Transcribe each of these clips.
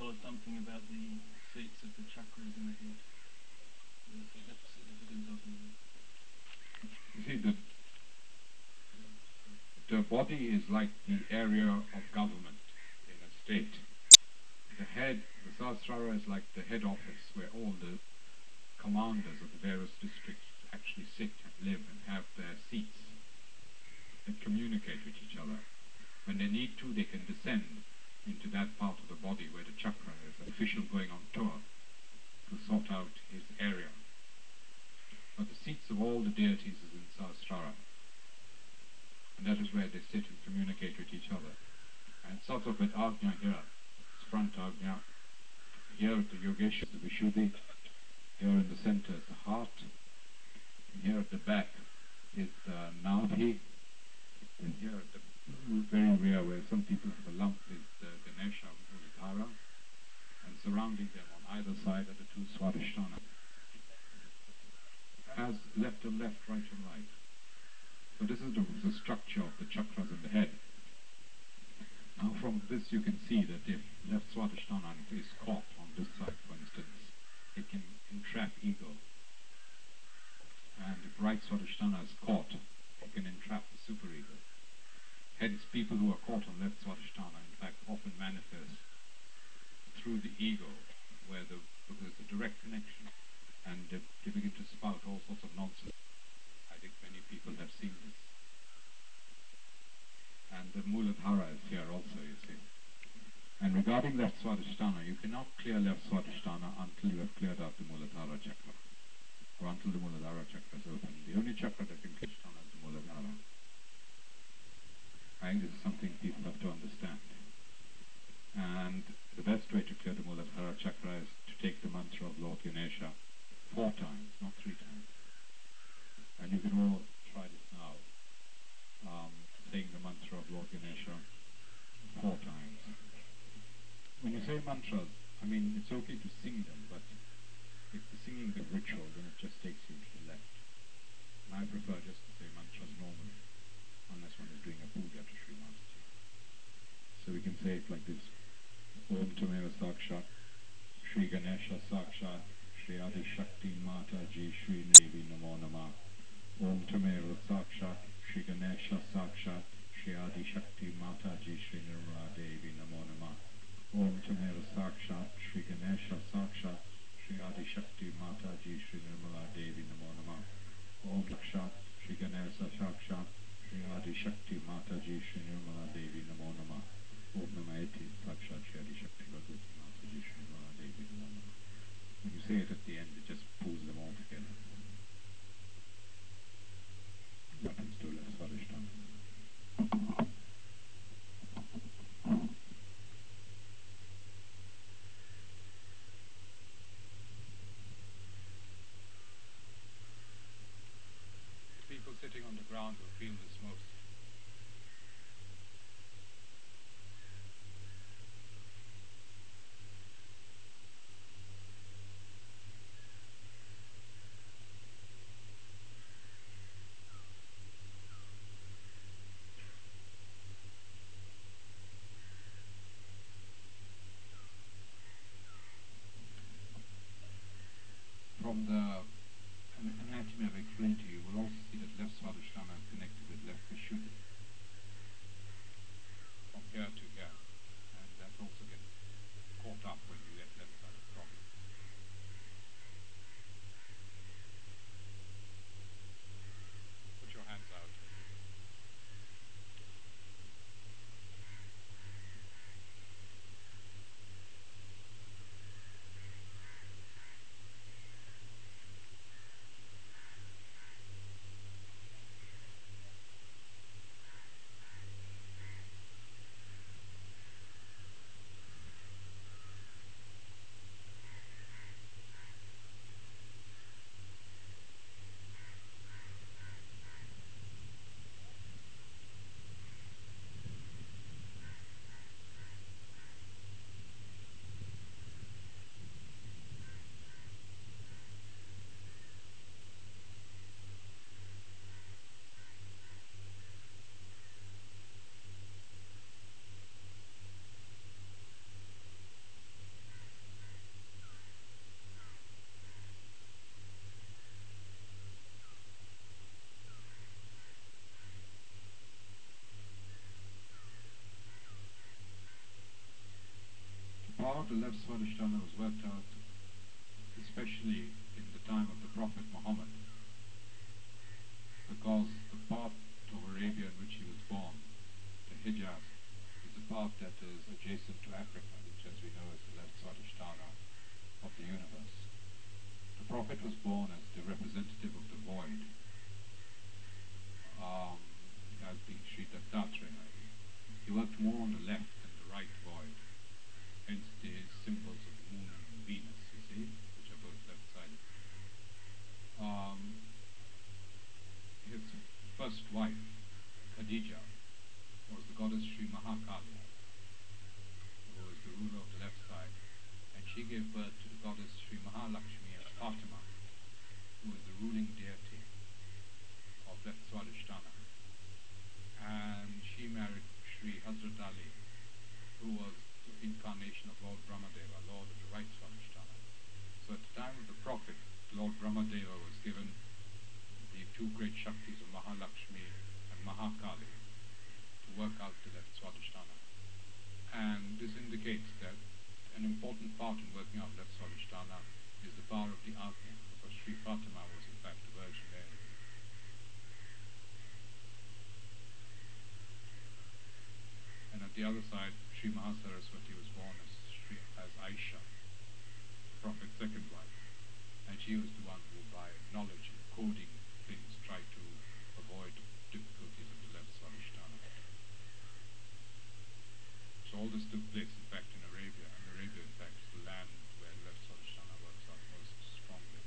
something about the seats of the chakras in the head? You see, the, the body is like the area of government in a state. The head, the Sahasrara is like the head office where all the commanders of the various districts actually sit and live and have their seats and communicate with each other. When they need to, they can descend into that part of the body where the chakra is, an official going on tour to sort out his area. But the seats of all the deities is in Sahasrara. And that is where they sit and communicate with each other. And it starts off with Ajna here, front Ajna. Here at the Yogeshwar, the Vishuddhi. Here in the center is the heart. And here at the back is the Nabhi. And here at the very rear, where some people have a lump, is the Ganesha Muladhara. And surrounding them on either side are the two Swadhisthana. As left and left, right and right. So this is the, the structure of the chakras in the head. Now from this you can see that if left Swadhisthana is caught on this side, for instance, it can entrap ego. And if right Swadhisthana is caught, it can entrap the superego. Hence, people who are caught on left Swadhisthana, in fact, often manifest through the ego, where the, there's a direct connection, and they, they begin to spout all sorts of nonsense. I think many people have seen this. And the Muladhara is here also, you see. And regarding left Swadhisthana, you cannot clear left Swadhisthana until you have cleared out the Muladhara chakra, or until the Muladhara chakra is open. The only chakra that can clear is the Muladhara. I think this is something people have to understand. And the best way to clear the Muladhara chakra is to take the mantra of Lord Ganesha four times, not three times. And you can all try this now, um, saying the mantra of Lord Ganesha four times. When you say mantras, I mean, it's okay to sing them, but if the singing a ritual, then it just takes you to the left. I prefer just to say mantras normally, unless one is doing a puja to Sri Maharaj. So we can say it like this. Om Tameva Sakshat, Sri Ganesha Sakshat, Sri Adi Shakti Mata Ji Sri Devi Namo Nama. Om Tameva Sakshat, Sri Ganesha Sakshat, Sri Adi Shakti Mata Ji Sri Nirmala Devi Namo Nama. Om Tameva Sakshat, Sri Ganesha Sakshat, Sri Adi Shakti Mata Ji Sri Nirmala Devi Namo Nama. Om Sakshat, Sri Ganesha Sakshat, Sri Adi Shakti Mata Sri Nirmala Devi Namo Nama. Nirmala Devi When you say it at the end, it just pulls them all together. Happens to less Swadhisthana. People sitting on the ground will feel this most. From the an- anatomy I've explained to you, we'll also see that left Swadhisthana is connected with left Vishuddhi. From here to here. And that also gets caught up when you get left side of problem. Put your hands out. The left Swadhisthana was worked out especially in the time of the Prophet Muhammad because the part of Arabia in which he was born, the Hijaz, is a part that is adjacent to Africa, which as we know is the left Swadhisthana of the universe. The Prophet was born as the representative of the void, um, as being Sri Dattatreya. He worked more on the left than the right void, hence the symbols of the moon and Venus, you see, which are both left-sided. Um, his first wife, Khadija, was the goddess Sri Mahakali, who was the ruler of the left side, and she gave birth to the goddess Sri Mahalakshmi as Fatima, who was the ruling deity of left Swadhisthana. And she married Sri Hazrat Ali, who was the incarnation of Lord Brahmadeva, Lord of the right Swadhisthana. So at the time of the Prophet, Lord Brahmadeva was given the two great Shaktis of Mahalakshmi and Mahakali to work out the left Swadhisthana. And this indicates that an important part in working out left Swadhisthana is the power of the Agnya, because Sri Fatima was in fact the Virgin Mary. And at the other side, Sri Mahasaraswati was born as, Sri, as Aisha, Prophet's second wife. And she was the one who, by knowledge and coding things, tried to avoid difficulties of the left Swadhisthana. So all this took place, in fact, in Arabia. And Arabia, in fact, is the land where left Swadhisthana works out most strongly.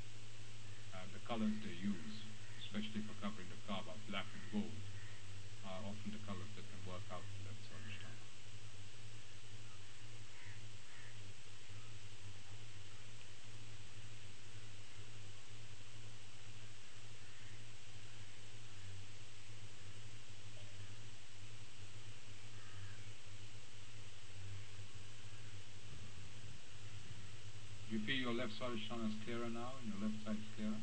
And the colors they use, especially for covering the Kaaba, black and gold, are often the colors that can work out the left Swadhisthana. Do you left Swadhisthana is clearer now and your left side clearer?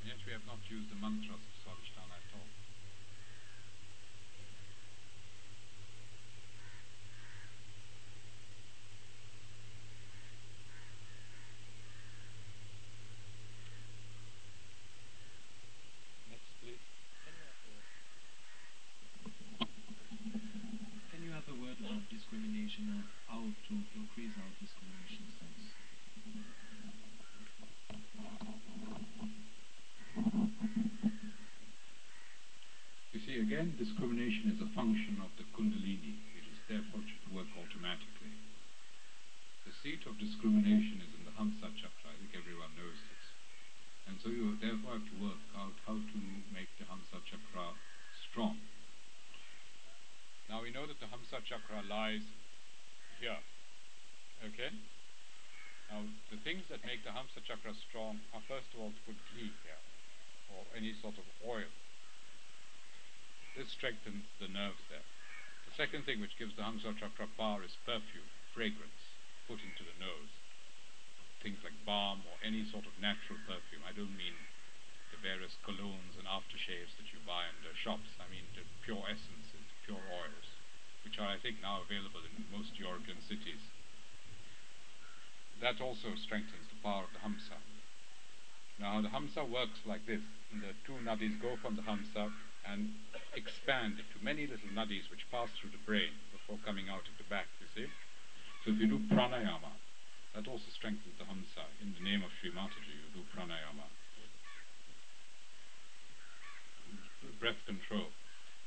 And yet we have not used the mantras of Swadhisthana at all. Next, please. Can you have a word about discrimination and how to increase our discrimination stance? You see, again, discrimination is a function of the Kundalini. It is therefore should work automatically. The seat of discrimination is in the Hamsa chakra. I think everyone knows this. And so you therefore have to work out how to make the Hamsa chakra strong. Now we know that the Hamsa chakra lies here. Okay? Now the things that make the Hamsa chakra strong are first of all to put ghee here, or any sort of oil. This strengthens the nerves there. The second thing which gives the Hamsa chakra power is perfume, fragrance, put into the nose. Things like balm or any sort of natural perfume. I don't mean the various colognes and aftershaves that you buy in the shops. I mean the pure essences, pure oils, which are, I think, now available in most European cities. That also strengthens the power of the Hamsa. Now, the Hamsa works like this. The two nadis go from the Hamsa and expand into many little nadis which pass through the brain before coming out at the back, you see. So if you do pranayama, that also strengthens the Hamsa. In the name of Sri Mataji, you do pranayama. Breath control.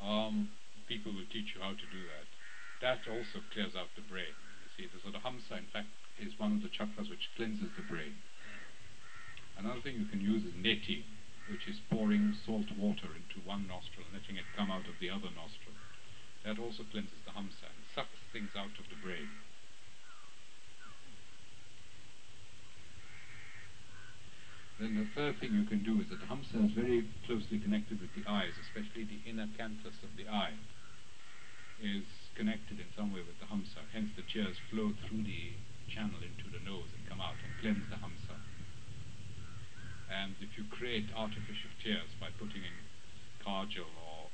Um, people will teach you how to do that. That also clears out the brain. You see, the sort of Hamsa, in fact, is one of the chakras which cleanses the brain. Another thing you can use is neti, which is pouring salt water into one nostril and letting it come out of the other nostril. That also cleanses the hamsa and sucks things out of the brain. Then the third thing you can do is that the hamsa is very closely connected with the eyes, especially the inner canthus of the eye is connected in some way with the hamsa. Hence the tears flow through the create artificial tears by putting in kajal or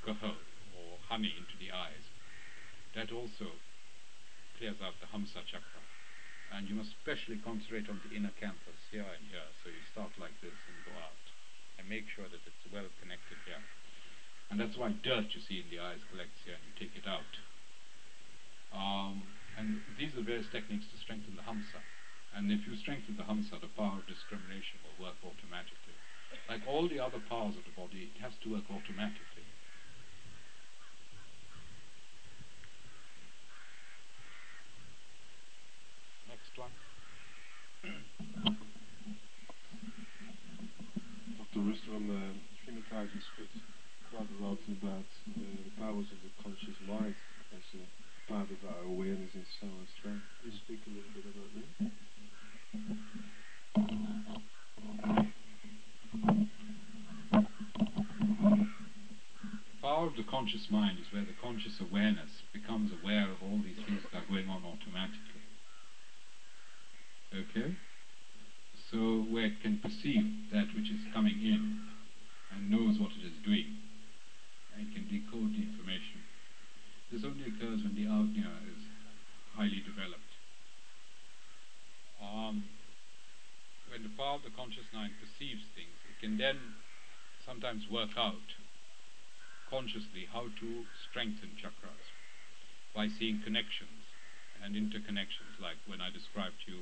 kahal or honey into the eyes. That also clears out the Hamsa chakra. And you must especially concentrate on the inner canthus here and here. So you start like this and go out. And make sure that it's well connected here. And that's why dirt you see in the eyes collects here and you take it out. Um, and these are various techniques to strengthen the Hamsa. And if you strengthen the Hamsa, the power of discrimination will work automatically. Like all the other powers of the body, it has to work automatically. Next one. Dr. Rustom, uh, Srimad speaks quite a lot about uh, the powers of the conscious mind as a part of our awareness in soul strength. Can you speak a little bit about that? Power of the conscious mind is where the conscious awareness becomes aware of all these things that are going on automatically. Okay? So where it can perceive that which is coming in and knows what it is doing and can decode the information. This only occurs when the ajna is highly developed. Um, when the power of the conscious mind perceives things, it can then sometimes work out consciously how to strengthen chakras by seeing connections and interconnections, like when I described to you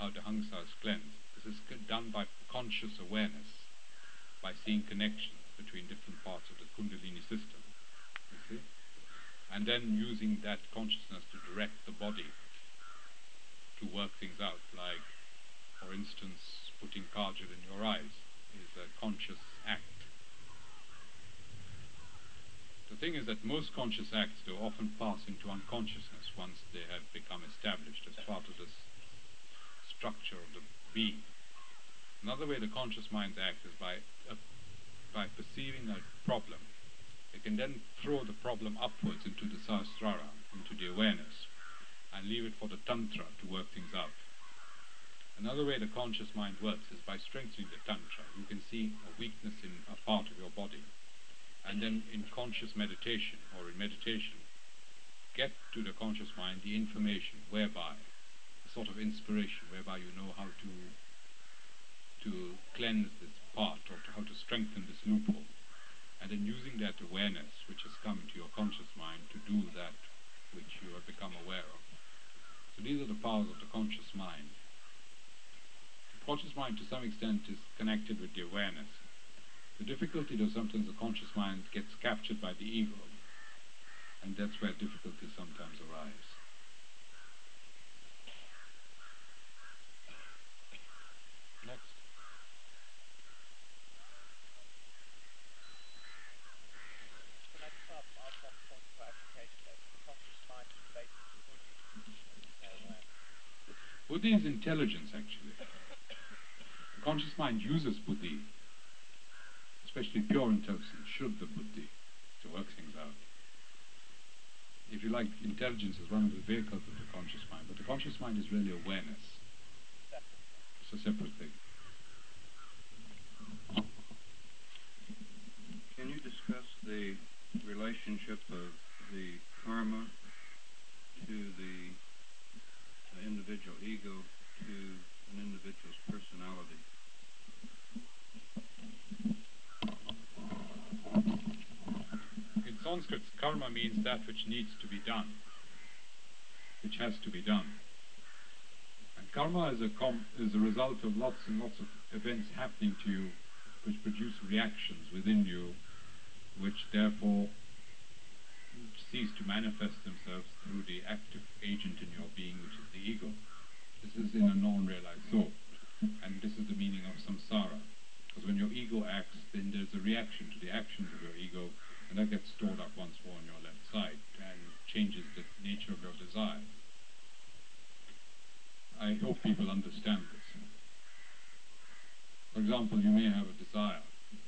how the Hamsa is cleansed. This is done by conscious awareness, by seeing connections between different parts of the Kundalini system. You see? And then using that consciousness to direct the body to work things out, like, for instance, putting kajal in your eyes is a conscious act. The thing is that most conscious acts do often pass into unconsciousness once they have become established as part of this structure of the being. Another way the conscious mind acts is by, uh, by perceiving a problem. It can then throw the problem upwards into the sahasrara, into the awareness, and leave it for the tantra to work things out. Another way the conscious mind works is by strengthening the tantra. You can see a weakness in a part of your body, and then in conscious meditation or in meditation, get to the conscious mind the information whereby a sort of inspiration whereby you know how to to cleanse this part or to how to strengthen this loophole. And then using that awareness which has come to your conscious mind to do that which you have become aware of. So these are the powers of the conscious mind. The conscious mind to some extent is connected with the awareness. The difficulty though sometimes the conscious mind gets captured by the ego. And that's where difficulties sometimes arise. Next. Can I just ask, ask one point of clarification there? The conscious mind is related to buddhi. Is intelligence, actually. The conscious mind uses buddhi, especially pure intelligence, shuddha buddhi, to work things out. If you like, intelligence is one of the vehicles of the conscious mind, but the conscious mind is really awareness. It's a separate thing. Can you discuss the relationship of the karma to the uh, individual ego to an individual's personality? In Sanskrit, karma means that which needs to be done, which has to be done. And karma is a, is a result of lots and lots of events happening to you, which produce reactions within you, which therefore cease to manifest themselves through the active agent in your being, which is the ego. This is in a non-realized soul, and this is the meaning of samsara. Because when your ego acts, then there's a reaction to the actions of your ego, and that gets stored up once more on your left side and changes the nature of your desire. I hope people understand this. For example, you may have a desire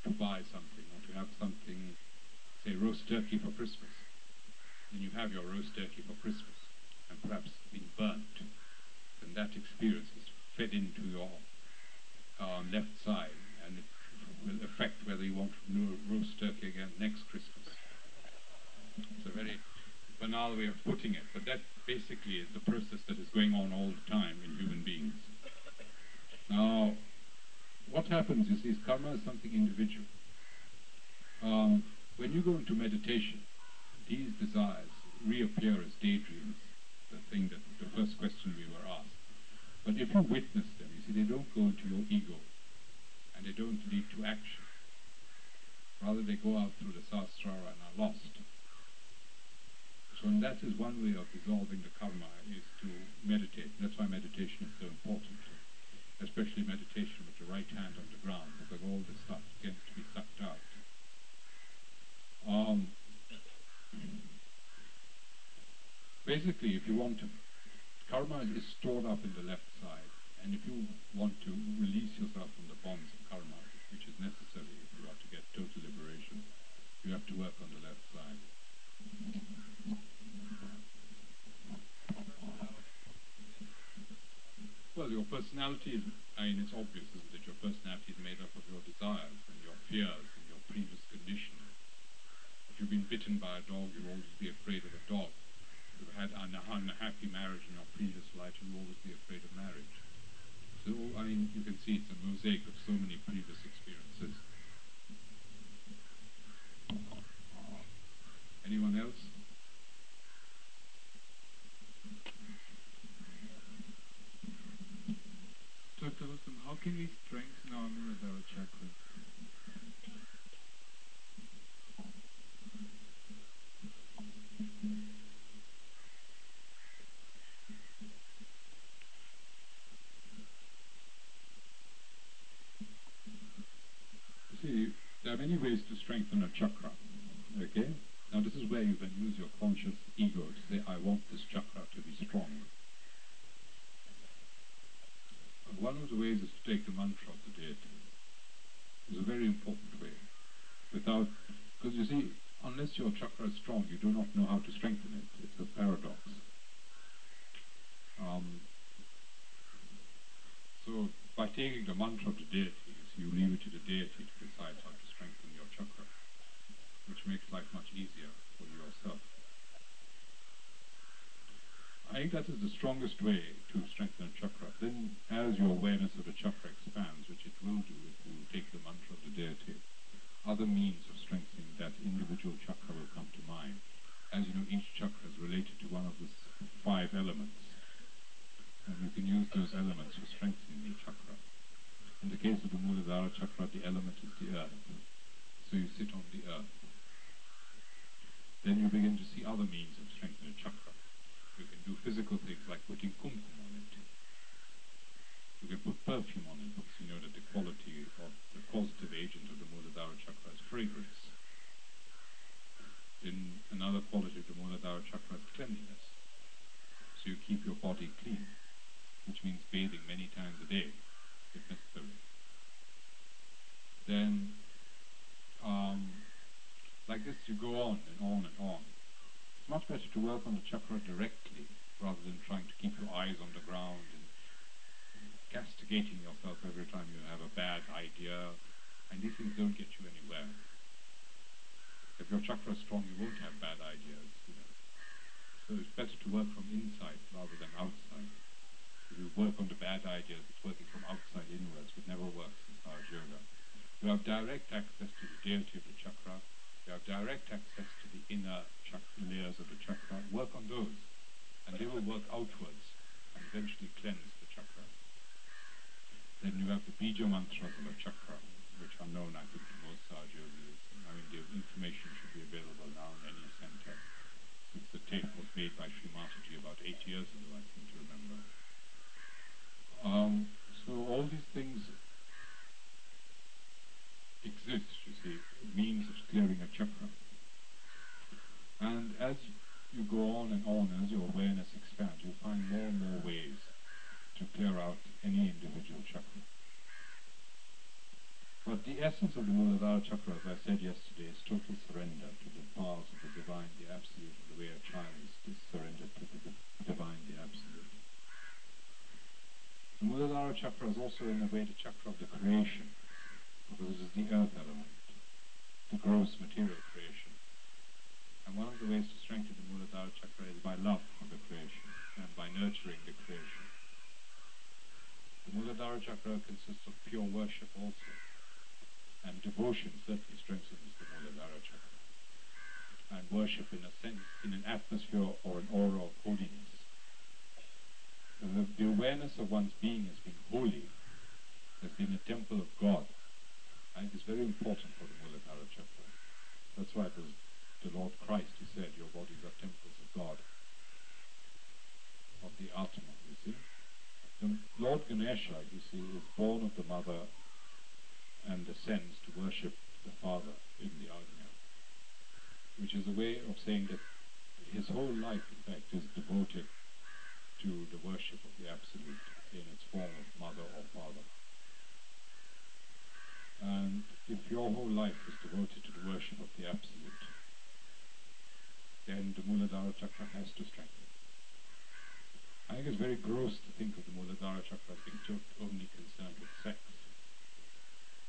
to buy something or to have something, say, roast turkey for Christmas. Then you have your roast turkey for Christmas, and perhaps been burnt. Then that experience is fed into your uh, left side, and it will affect whether you want ro- roast turkey again next Christmas. It's a very banal way of putting it, but that basically is the process that is going on all the time in human beings. Now, what happens is, is karma is something individual. Um, when you go into meditation, these desires reappear as daydreams, the thing that the first question we were asked. But if you witness them, you see, they don't go into your ego and they don't lead to action. Rather, they go out through the sahasrara and are lost. So and that is one way of dissolving the karma is to meditate. That's why meditation is so important, especially meditation with the right hand on the ground, because all this stuff tends to be sucked out. Um, basically, if you want to, karma is stored up in the left side, and if you want to release yourself from the bonds of karma, which is necessary if you are to get total liberation, you have to work on the left side. Well, your personality is, I mean, it's obvious, isn't it? Your personality is made up of your desires and your fears and your previous conditioning. You've been bitten by a dog, you'll always be afraid of a dog. You've had an unhappy marriage in your previous life, you'll always be afraid of marriage. So, I mean, you can see it's a mosaic of so many previous experiences. Anyone else? Dr. Rustom, how can we strengthen our Muladhara chakra? There are many ways to strengthen a chakra. Okay? Now, this is where you can use your conscious ego to say, I want this chakra to be strong. And one of the ways is to take the mantra of the deity. It's a very important way. Without, because you see, unless your chakra is strong, you do not know how to strengthen it. It's a paradox. Um, so, by taking the mantra of the deities, you leave it to the deity to decide how to strengthen your chakra, which makes life much easier for yourself. I think that is the strongest way to strengthen a chakra. Then, as your awareness of the chakra expands, which it will do if you take the mantra of the deity, other means of strengthening that individual chakra will come to mind. As you know, each chakra is related to one of the five elements, and you can use those elements for strengthening the chakra. In the case of the Muladhara chakra, the element is the earth. So you sit on the earth. Then you begin to see other means of strengthening a chakra. You can do physical things like putting kumkum on it. You can put perfume on it because you know that the quality of the positive agent of the Muladhara chakra is fragrance. Then another quality of the Muladhara chakra is cleanliness. So you keep your body clean, which means bathing many times a day if necessary. Then, um, like this, you go on and on and on. It's much better to work on the chakra directly rather than trying to keep your eyes on the ground and castigating yourself every time you have a bad idea. And these things don't get you anywhere. If your chakra is strong, you won't have bad ideas. You know. So it's better to work from inside rather than outside. If you work on the bad ideas, it's working from outside inwards, which never works in Raj Yoga. You have direct access to the deity of the chakra. You have direct access to the inner chak- layers of the chakra. Work on those, and they will work outwards and eventually cleanse the chakra. Then you have the bija mantras of the chakra, which are known, I think, to most Raj yogis. I mean, the information should be available now in any center. Since the tape was made by Sri Mataji about eight years ago, I seem to remember. Um, so all these things exist, you see, means of clearing a chakra. And as you go on and on, as your awareness expands, you'll find more and more ways to clear out any individual chakra. But the essence of the Muladhara chakra, as I said yesterday, is total surrender to the powers of the divine, the absolute, and the way a child is, is surrendered to the divine, the absolute. The Muladhara chakra is also in a way the chakra of the creation, because is the earth element. the gross material creation. And one of the ways to strengthen the Muladhara chakra is by love for the creation and by nurturing the creation. The Muladhara chakra consists of pure worship also. And devotion certainly strengthens the Muladhara chakra. And worship in a sense, in an atmosphere or an aura of holiness. The, the awareness of one's being as being holy, as being a temple of God, I think is very important for the Muladhara chakra. That's why it was the Lord Christ who said, Your bodies are temples of God, of the Atma, you see. The Lord Ganesha, you see, is born of the mother and ascends to worship the Father in the Agnya, which is a way of saying that his whole life, in fact, is devoted to the worship of the Absolute in its form of mother or father. And if your whole life is devoted to the worship of the Absolute, then the Muladhara chakra has to strengthen. I think it's very gross to think of the Muladhara chakra as being only concerned with sex.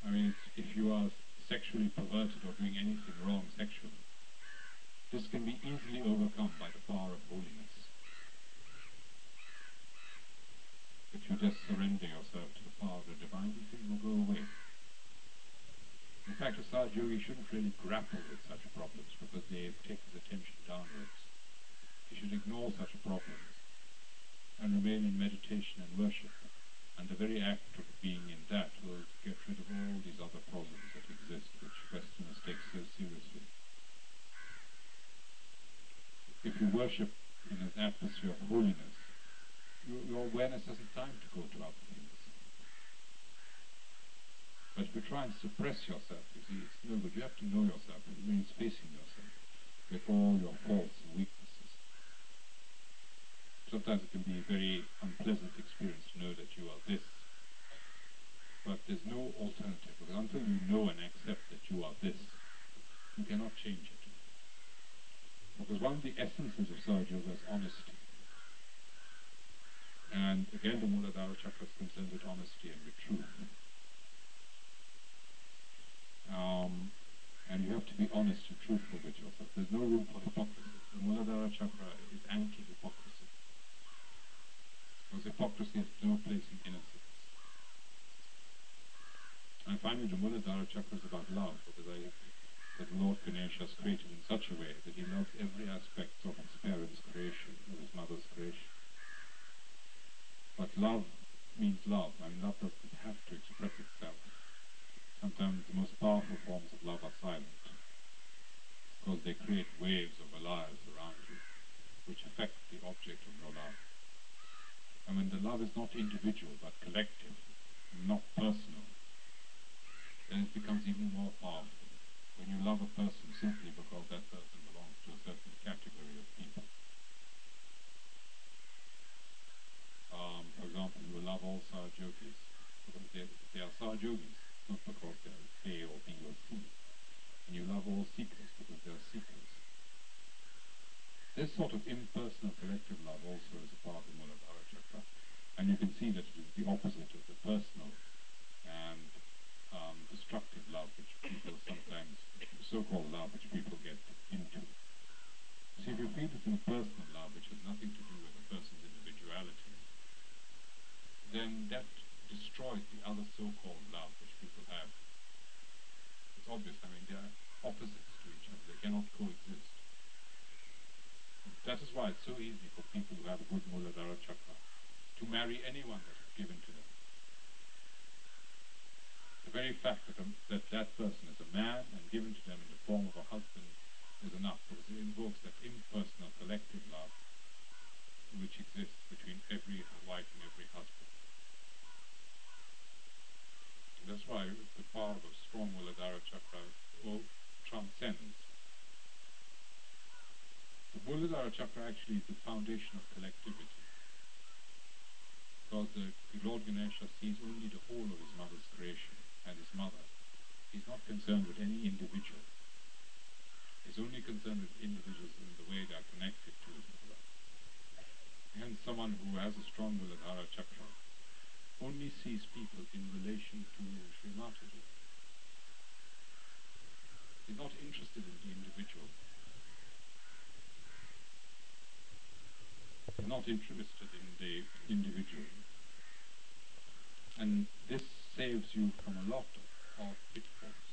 I mean, if you are sexually perverted or doing anything wrong sexually, this can be easily overcome by the power of holiness. If you just surrender yourself to the power of the divine, these things will go away. In fact, a Sahaj yogi shouldn't really grapple with such problems because they take his attention downwards. He should ignore such problems and remain in meditation and worship. And the very act of being in that will get rid of all these other problems that exist, which Westerners take so seriously. If you worship in an atmosphere of holiness, your, your awareness hasn't time to go to other you try and suppress yourself, you see, it's no good. You have to know yourself. It means facing yourself with all your faults and weaknesses. Sometimes it can be a very unpleasant experience to know that you are this. But there's no alternative, because until you know and accept that you are this, you cannot change it. Because one of the essences of Sahaja Yoga is honesty. And again, the Muladhara chakra is concerned with honesty and with truth. Um, and you have to be honest and truthful with yourself. There's no room for hypocrisy. The Muladhara chakra is anti-hypocrisy. Because hypocrisy has no place in innocence. And finally, the Muladhara chakra is about love, because I that Lord Ganesha has created in such a way that he loves every aspect of his parents' creation, of his mother's creation. But love means love. I mean, love doesn't have to express itself. Sometimes the most powerful forms of love are silent, because they create waves of alliance around you, which affect the object of your love. And when the love is not individual, but collective, not personal, then it becomes even more powerful. When you love a person simply because that person belongs to a certain category of people. Um, for example, you will love all Sahajogis because they, they are Sahajogis, or or. And you love all seekers because they are seekers. This sort of impersonal collective love also is a part of Muladhara chakra. And you can see that it is the opposite of the personal and um, destructive love which people sometimes, so-called love which people get into. See, if you feel it's impersonal love which has nothing to do with a person's individuality, then that destroys the other so-called love which people have. It's obvious, I mean, they are opposites to each other. They cannot coexist. That is why it's so easy for people who have a good Muladhara chakra to marry anyone that is given to them. The very fact that, um, that that person is a man and given to them in the form of a husband is enough because it invokes that impersonal collective love which exists between every wife and every husband. And that's why the power of strong Muladhara chakra will transcends. The Muladhara chakra actually is the foundation of collectivity. Because the, Lord Ganesha sees only the whole of his mother's creation and his mother. He's not concerned with any individual. He's only concerned with individuals in the way they are connected to his mother. Hence, someone who has a strong Muladhara chakra only sees people in relation to Sri Mataji. He's not interested in the individual. He's not interested in the individual. And this saves you from a lot of pitfalls.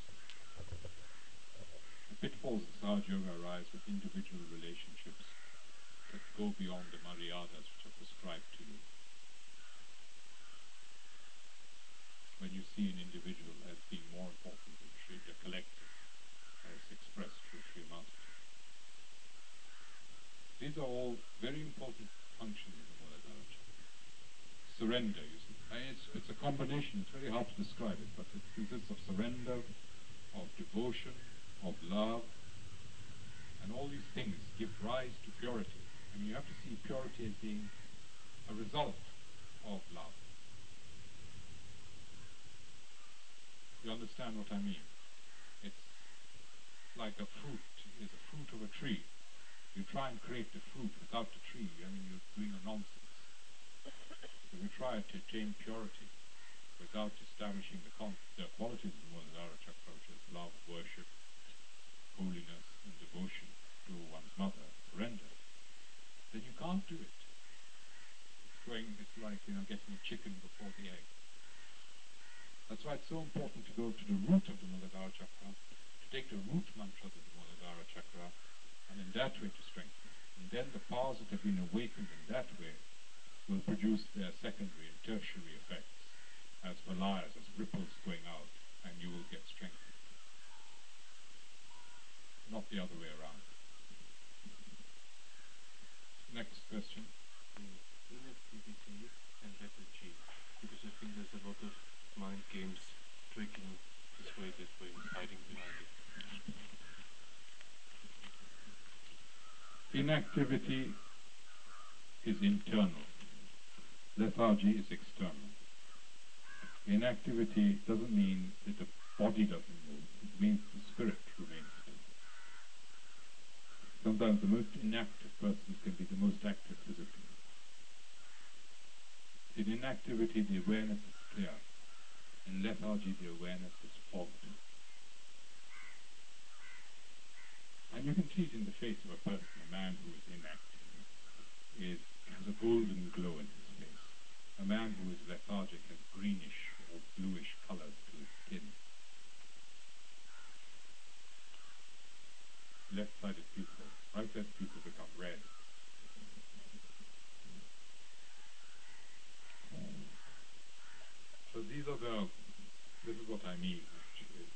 The pitfalls of Sahaja Yoga arise with individual relationships that go beyond the maryadas which are prescribed to you. When you see an individual as being more important than the collective, as expressed through Sri Mataji. These are all very important functions of the Chakra. Surrender, you see. It's, it's a combination, it's very hard to describe it, but it consists of surrender, of devotion, of love, and all these things give rise to purity. Mean, you have to see purity as being a result of love. You understand what I mean? It's like a fruit is a fruit of a tree. You try and create the fruit without the tree, I mean, you're doing a nonsense. So we try to attain purity without establishing the, the qualities of the Muladhara Chakra, which is love, worship, holiness, and devotion to one's mother, surrender, then you can't do it. It's going, it's like, you know, getting a chicken before the egg. That's why it's so important to go to the root of the Muladhara Chakra, to take the root mantras of the Muladhara Chakra, and in that way to strengthen. And then the powers that have been awakened in that way will produce their secondary and tertiary effects as valayas, as ripples going out, and you will get strengthened. Not the other way around. Next question. inactivity and lethargy because I think there's a lot of mind games tricking this way, that way, hiding behind it. Inactivity is internal. Lethargy is external. Inactivity doesn't mean that the body doesn't move. It means the spirit remains still. Sometimes the most inactive persons can be the most active physically. In inactivity, the awareness is clear. In lethargy, the awareness is fogged. And you can see it in the face of a person, a man who is inactive, is, has a golden glow in his face. A man who is lethargic has greenish or bluish colors to his skin. Left-sided people, right-sided people become red. So these are the, this is what I mean actually.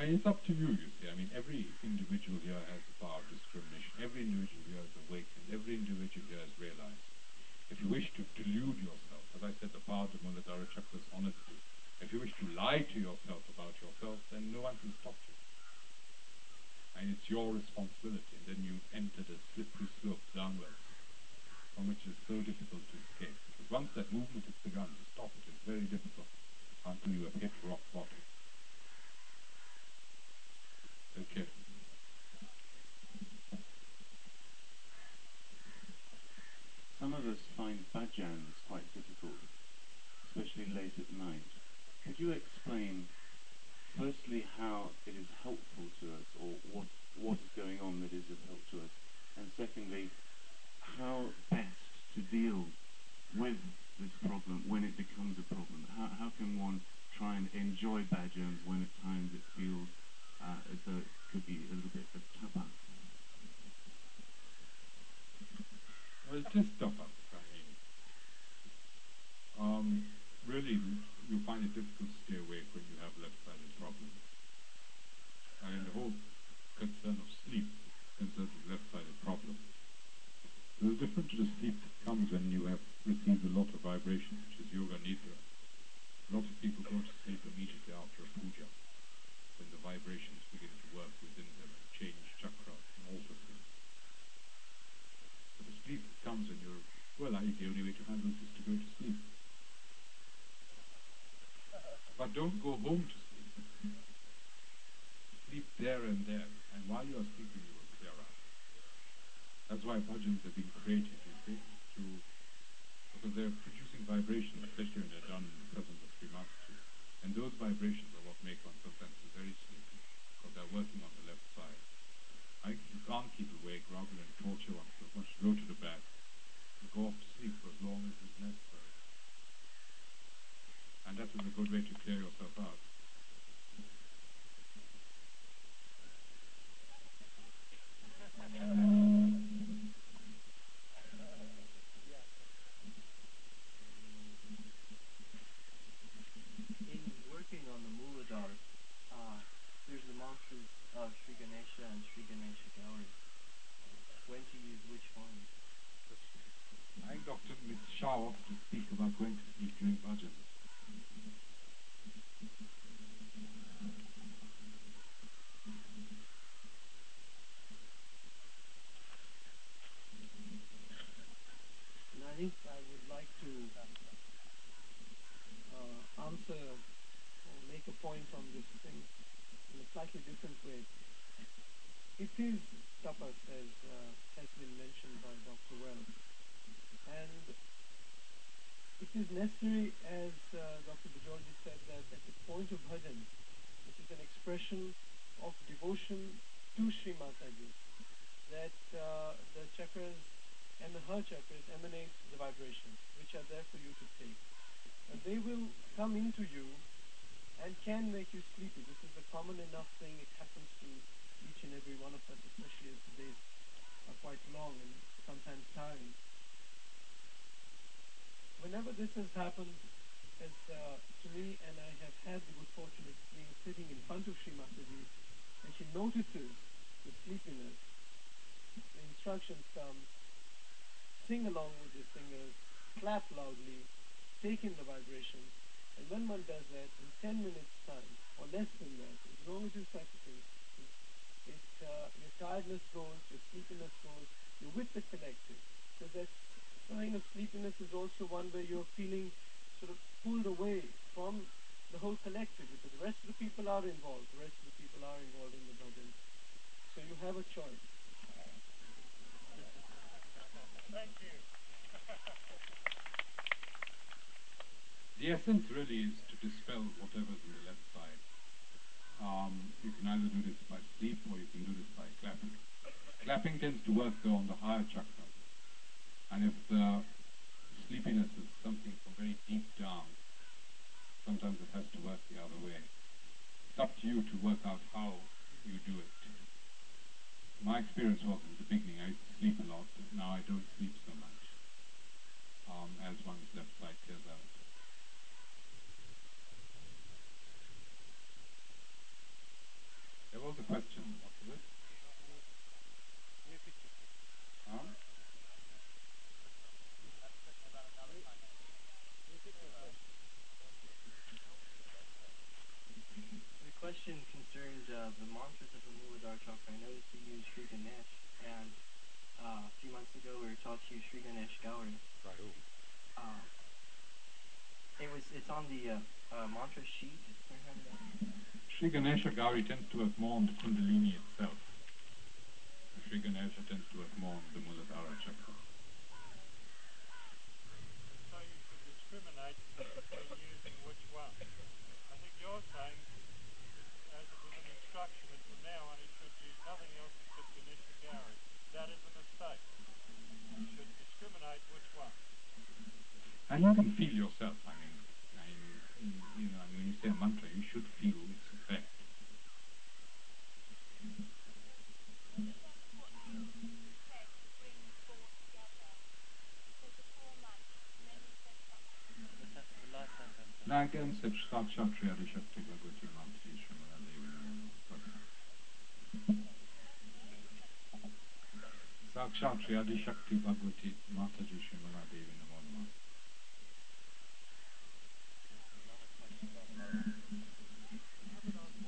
And it's up to you, you see. I mean, every individual here has the power of discrimination. Every individual here is awakened. Every individual here has realized. If you wish to delude yourself, as I said, the power of Muladhara Chakra is honesty. If you wish to lie to yourself about yourself, then no one can stop you. And it's your responsibility. And then you enter the slippery slope downwards, from which it is so difficult to escape. Because once that movement is very difficult until you have hit rock bottom. Okay. Some of us find bhajans quite difficult, especially late at night. Could you explain, firstly, how it is helpful to us, or what what is going on that is of help to us, and secondly, how best to deal with this problem when it becomes a problem? How how can one try and enjoy bhajans when at times it feels uh, as though it could be a little bit of tapa? Well, it is tough. I mean, um, really, you find it difficult to stay awake when you have left-sided problems. And the whole concern of sleep concerns with left-sided problems. It is different to the sleep that comes when you have received a lot of vibration, which is yoga nidra. A lot of people go to sleep immediately after a puja, when the vibrations begin to work within them and change chakras and alter things. But the sleep that comes when you're, well, I think the only way to handle it is to go to sleep. But don't go home to sleep. Sleep there and then, and while you are sleeping, you will clear out. That's why bhajans have been created, to, because they're producing vibrations, especially when they're done in the presence of three masters. And those vibrations are what make one sometimes very sleepy, because they're working on the left side. I, you can't keep awake rather than torture oneself. One should go to the back, go off to sleep for as long as is necessary. And that is a good way to clear yourself out. It is tapas, as uh, has been mentioned by Dr. Wells, and it is necessary, as uh, Dr. Bajorji said, that at the point of bhajan, which is an expression of devotion to Sri Mataji, that uh, the chakras and the her chakras emanate the vibrations, which are there for you to take. They will come into you and can make you sleepy. This is a common enough thing. It happens to each and us, especially as the days are quite long and sometimes tiring. Whenever this has happened, as uh, to me, and I have had the good fortune of being sitting in front of Sri and she notices the sleepiness, the instructions come, sing along with the singers, clap loudly, take in the vibrations, and when one does that, in 10 minutes time, or less than that, as long as you're practicing, it, uh, your tiredness goes, your sleepiness goes, you're with the collective. So that sign of sleepiness is also one where you're feeling sort of pulled away from the whole collective because the rest of the people are involved. The rest of the people are involved in the bhajan. So you have a choice. Thank you. The essence really is to dispel whatever's in the left side. Um, you can either do this by sleep or you can do this by clapping. Clapping tends to work though on the higher chakras. And if the sleepiness is something from very deep down, sometimes it has to work the other way. It's up to you to work out how you do it. My experience was in the beginning, I used to sleep a lot, but now I don't sleep so much um, as one's left side clears out. Was a question. What was it? Huh? The question concerns uh, the mantras of the Muladhara chakra. I noticed you use Sri Ganesh, and uh, a few months ago we were taught to use Sri Ganesh Gauri. Right. Uh, it was. It's on the uh, uh, mantra sheet. Sri Ganesha Gauri tends to work more on the Kundalini itself. Sri Ganesha tends to work more on the Muladhara chakra. So you should discriminate between using which one. I think you're saying, as instruction, that from now on should nothing else except. That is a mistake. You should discriminate which one. And you can feel yourself. I mean, I mean, you know, when you say a mantra, you should feel its effect. The last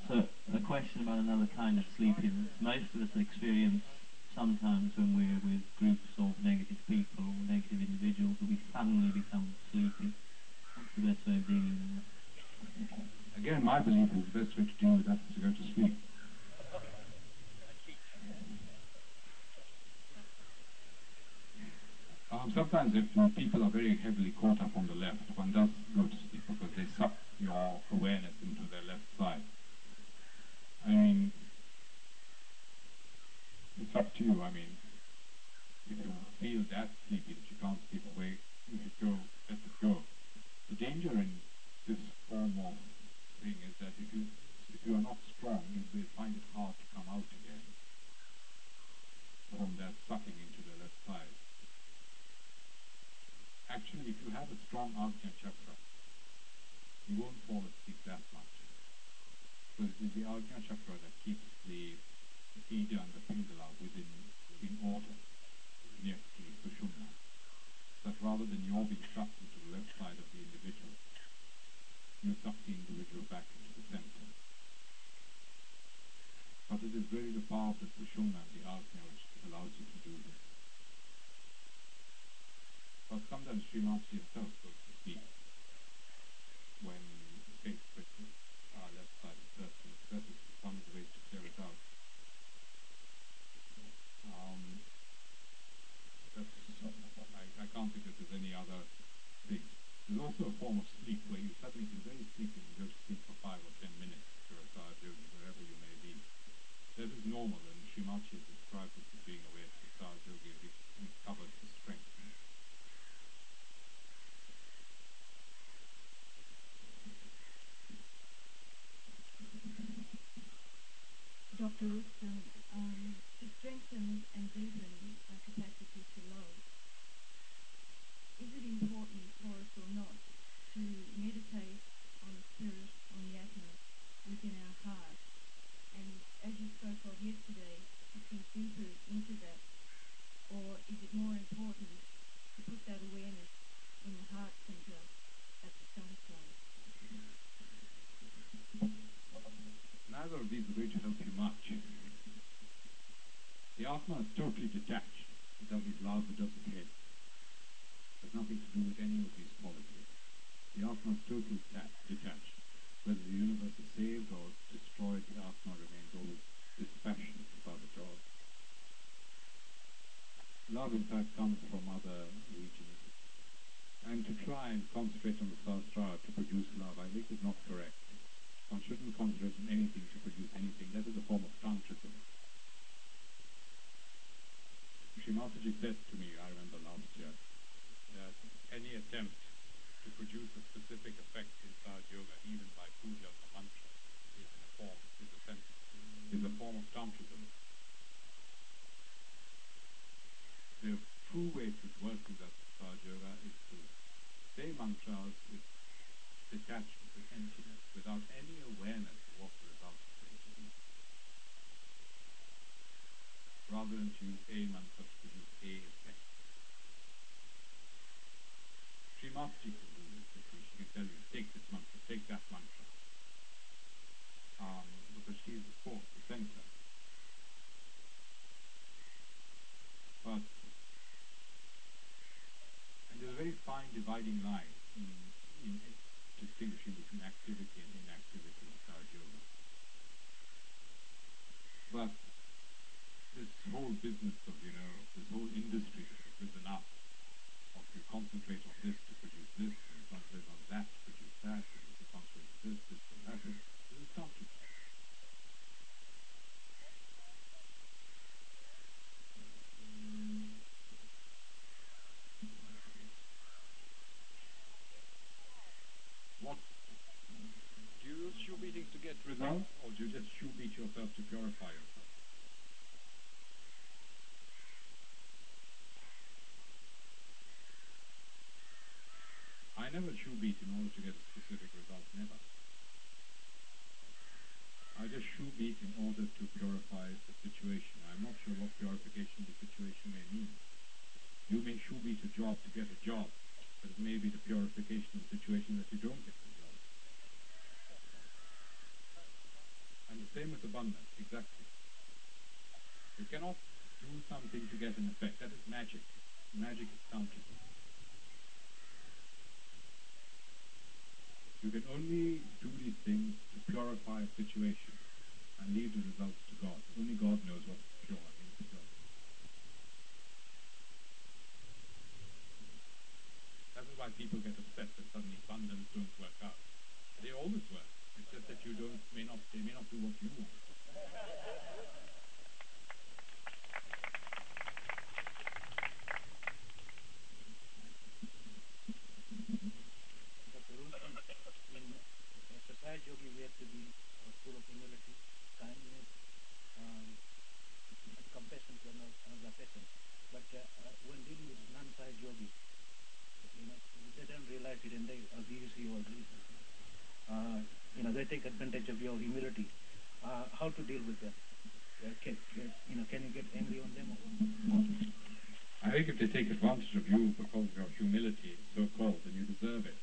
So, a question about another kind of sleepiness. Most of us experience sometimes when we're with groups of negative people or negative individuals that we suddenly become sleepy. The best way of dealing with? Again, my belief is the best way to deal with that is to go to sleep. Um, sometimes if people are very heavily caught up on the left, one does go to sleep because they suck your awareness into their left side. I mean, it's up to you. I mean, if you feel that sleepy that you can't sleep away, you should go, let it go. The danger in this hormone thing is that if you, if you are not strong, you will find it hard to come out again from that sucking into the left side. Actually, if you have a strong Ajna chakra, you won't fall asleep that much. Because it is the Ajna chakra that keeps the Ida and the Pingala within in order, Nyakti, Sushumna. But rather than your being shut you suck the individual back into the center. But it is really the of the Sushumna and the which allows you to do this. But sometimes Srimati herself goes to sleep when faith switches are left of the person. That is the ways to clear it out. Um, I, I can't think that there's any other thing. There's also a form of sleep where you suddenly feel very sleepy and go to sleep for five or ten minutes if you're a Sahaj yogi, wherever you may be. That is normal, and Sri Mataji described as being a way to Sahaj yogi, it recovers the strength. Dr. Rustom, um, to strengthen and deepen our capacity to love, is it important for us or not to meditate on the spirit, on the Atma within our heart? And as you spoke of yesterday, to sink deeper into that, or is it more important to put that awareness in the heart center at the samadhi? Neither of these to help you much. The Atma is totally detached. It doesn't love, it doesn't hate. It has nothing to do with any of these qualities. The Atma is totally ta- detached. Whether the universe is saved or destroyed, the Atma remains always dispassionate about it all. Love, in fact, comes from other regions. And to try and concentrate on the Sahasrara to produce love, I think is not correct. One shouldn't concentrate on anything to produce anything. That is a form of tantrism. Srimataji said to me, I remember last year, that any attempt to produce a specific effect in Yoga, even by puja or mantra, is a form, is a sense, is a form of tantrism. The true way to work with that Sahaj Yoga is to say mantras with detachment, with emptiness, without any awareness of what the result is going to be. Rather than to use a mantra to produce a effect. Srimati can do this with you. She can tell you, take this mantra, take that mantra. Um, because she is the source, the center. But, and there's a very dividing line in, in, in distinguishing between activity and inactivity in Sahaj Yoga. But this whole business of, you know, this whole industry that has risen up, of you concentrate on this to produce this, and you concentrate on that to produce that, and you concentrate on this, this will happen, this is tantrism. What do you use shoe beatings to get results, or do you just shoe beat yourself to purify yourself? I never shoe beat in order to get a specific result, never. I just shoe beat in order to purify the situation. I'm not sure what purification the situation may mean. You may shoe beat a job to get a job, but it may be the purification of the situation that you don't get the job. And the same with bandhans, exactly. You cannot do something to get an effect. That is magic. Magic is tantrism. You can only do these things to purify a situation and leave the results to God. Only God knows what is pure and impure. That is why people get upset that suddenly bandhans don't work out. They always work. It's just that you don't may not they may not do what you want. Yogi, to be uh, full of humility, kindness, um, compassion to another, person. But uh, uh, when dealing with non-Sahaj yogis, you know, it and they abuse you they, uh, you know, they take advantage of your humility. Uh, how to deal with that? Uh, can, you know, can you get angry on them? I think if they take advantage of you because of your humility, so-called, then you deserve it.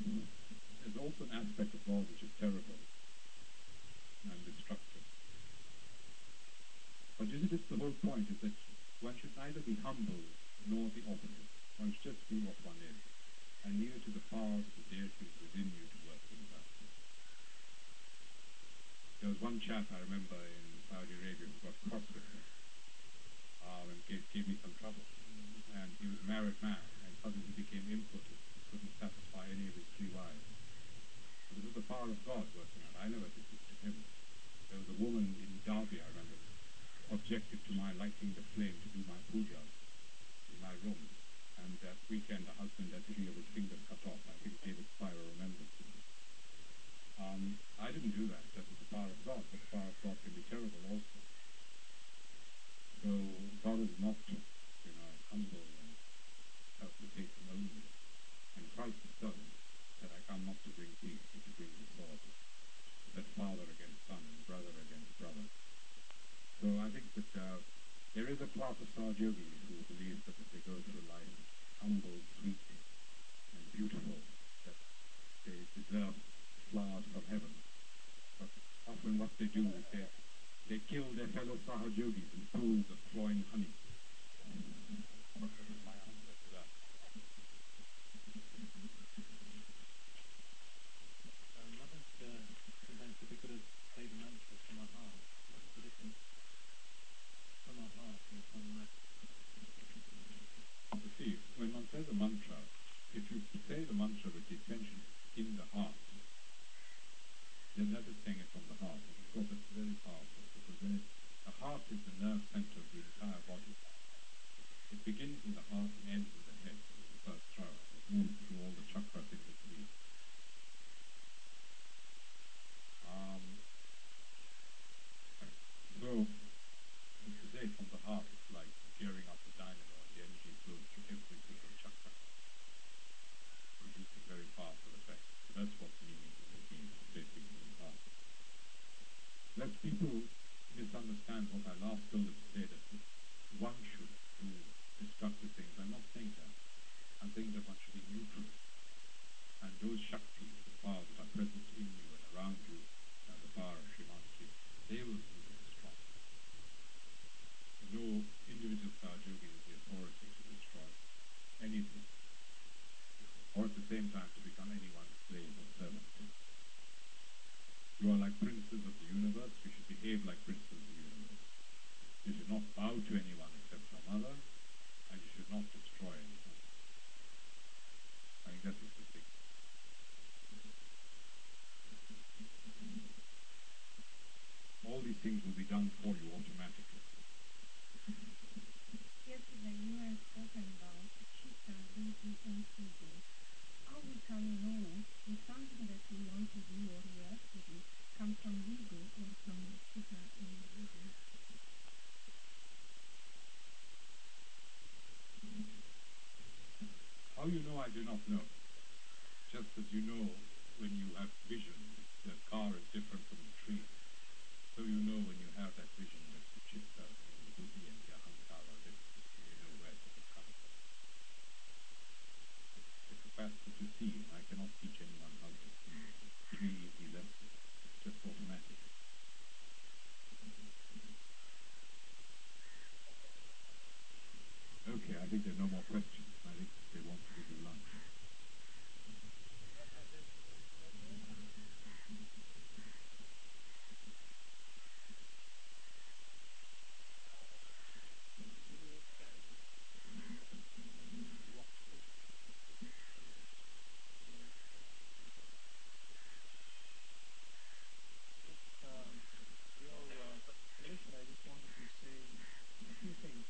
There's also an aspect of God which is terrible and destructive. But see, this the whole point is that one should neither be humble nor the opposite. One should just be what one is and it to the powers of the deities within you to work things out. There was one chap I remember in Saudi Arabia who got cross with me um, and gave, gave me some trouble. And he was a married man, and suddenly he became impotent. He couldn't satisfy any of his three wives. But this is the power of God working out. I never did this to him. There was a woman in Derby, I remember, objected to my lighting the flame to do my puja in my room. And that weekend, the husband had three of his fingers cut off. I think David Spiro remembers this. Um, I didn't do that. That was the power of God. But the power of God can be terrible also. So God is not, you know, humble and self-effacing only. And Christ himself said, I come not to bring peace, but to bring the sword. That father against son and brother against brother. So I think that uh, there is a class of Sahaja who believe that if they go through life, humble, sweet, and beautiful, that they deserve the flowers from heaven. But often what they do is they, they kill their fellow Sahaja yogis in pools of flowing honey. This is my answer to that. Um, what is the, sometimes difficult to say the mantra from our heart? What's the difference from our heart and from the You see, says a mantra, if you say the mantra with the intention in the heart, then that is saying it from the heart. And of course, it's very powerful because when it, the heart is the nerve center of the entire body. It begins in the heart and ends in the head. The first. It moves through all the chakras in between. Um, so, if you say from the heart, it's like gearing up the dynamo, and the energy flows through every single chakra, producing very powerful effects. So that's what meaning it means to say things from the heart. Lest people misunderstand what I last told them to say, that one should do destructive things. I'm not saying that. I'm saying that one should be neutral. And those shaktis, the powers that are present in you and around you, uh, the power of Srimati, they will do the destroying. No individual Sahaj yogi has the authority to destroy anything, or at the same time to become anyone's slave or servant. You are like princes of the universe, you should behave like princes of the universe. You should not bow to anyone except your mother, and you should not destroy anyone. I think that is the thing. All these things will be done for you automatically. Yesterday you had spoken about chitta, ego, and. How we can know if something that we want to do or we have to do comes from ego or from chitta and ego? How you know, I do not know. Just as you know when you have vision, the car is different from the tree. So you know when you have that vision that the chitta and the buddhi and the ahankara are different. You know where it comes from. The capacity to see. I cannot teach anyone how to see. Three easy lessons. It's just automatic. Okay, I think there are no more questions. I think they want to give you lunch. um, your uh, permission, I just wanted to say a few things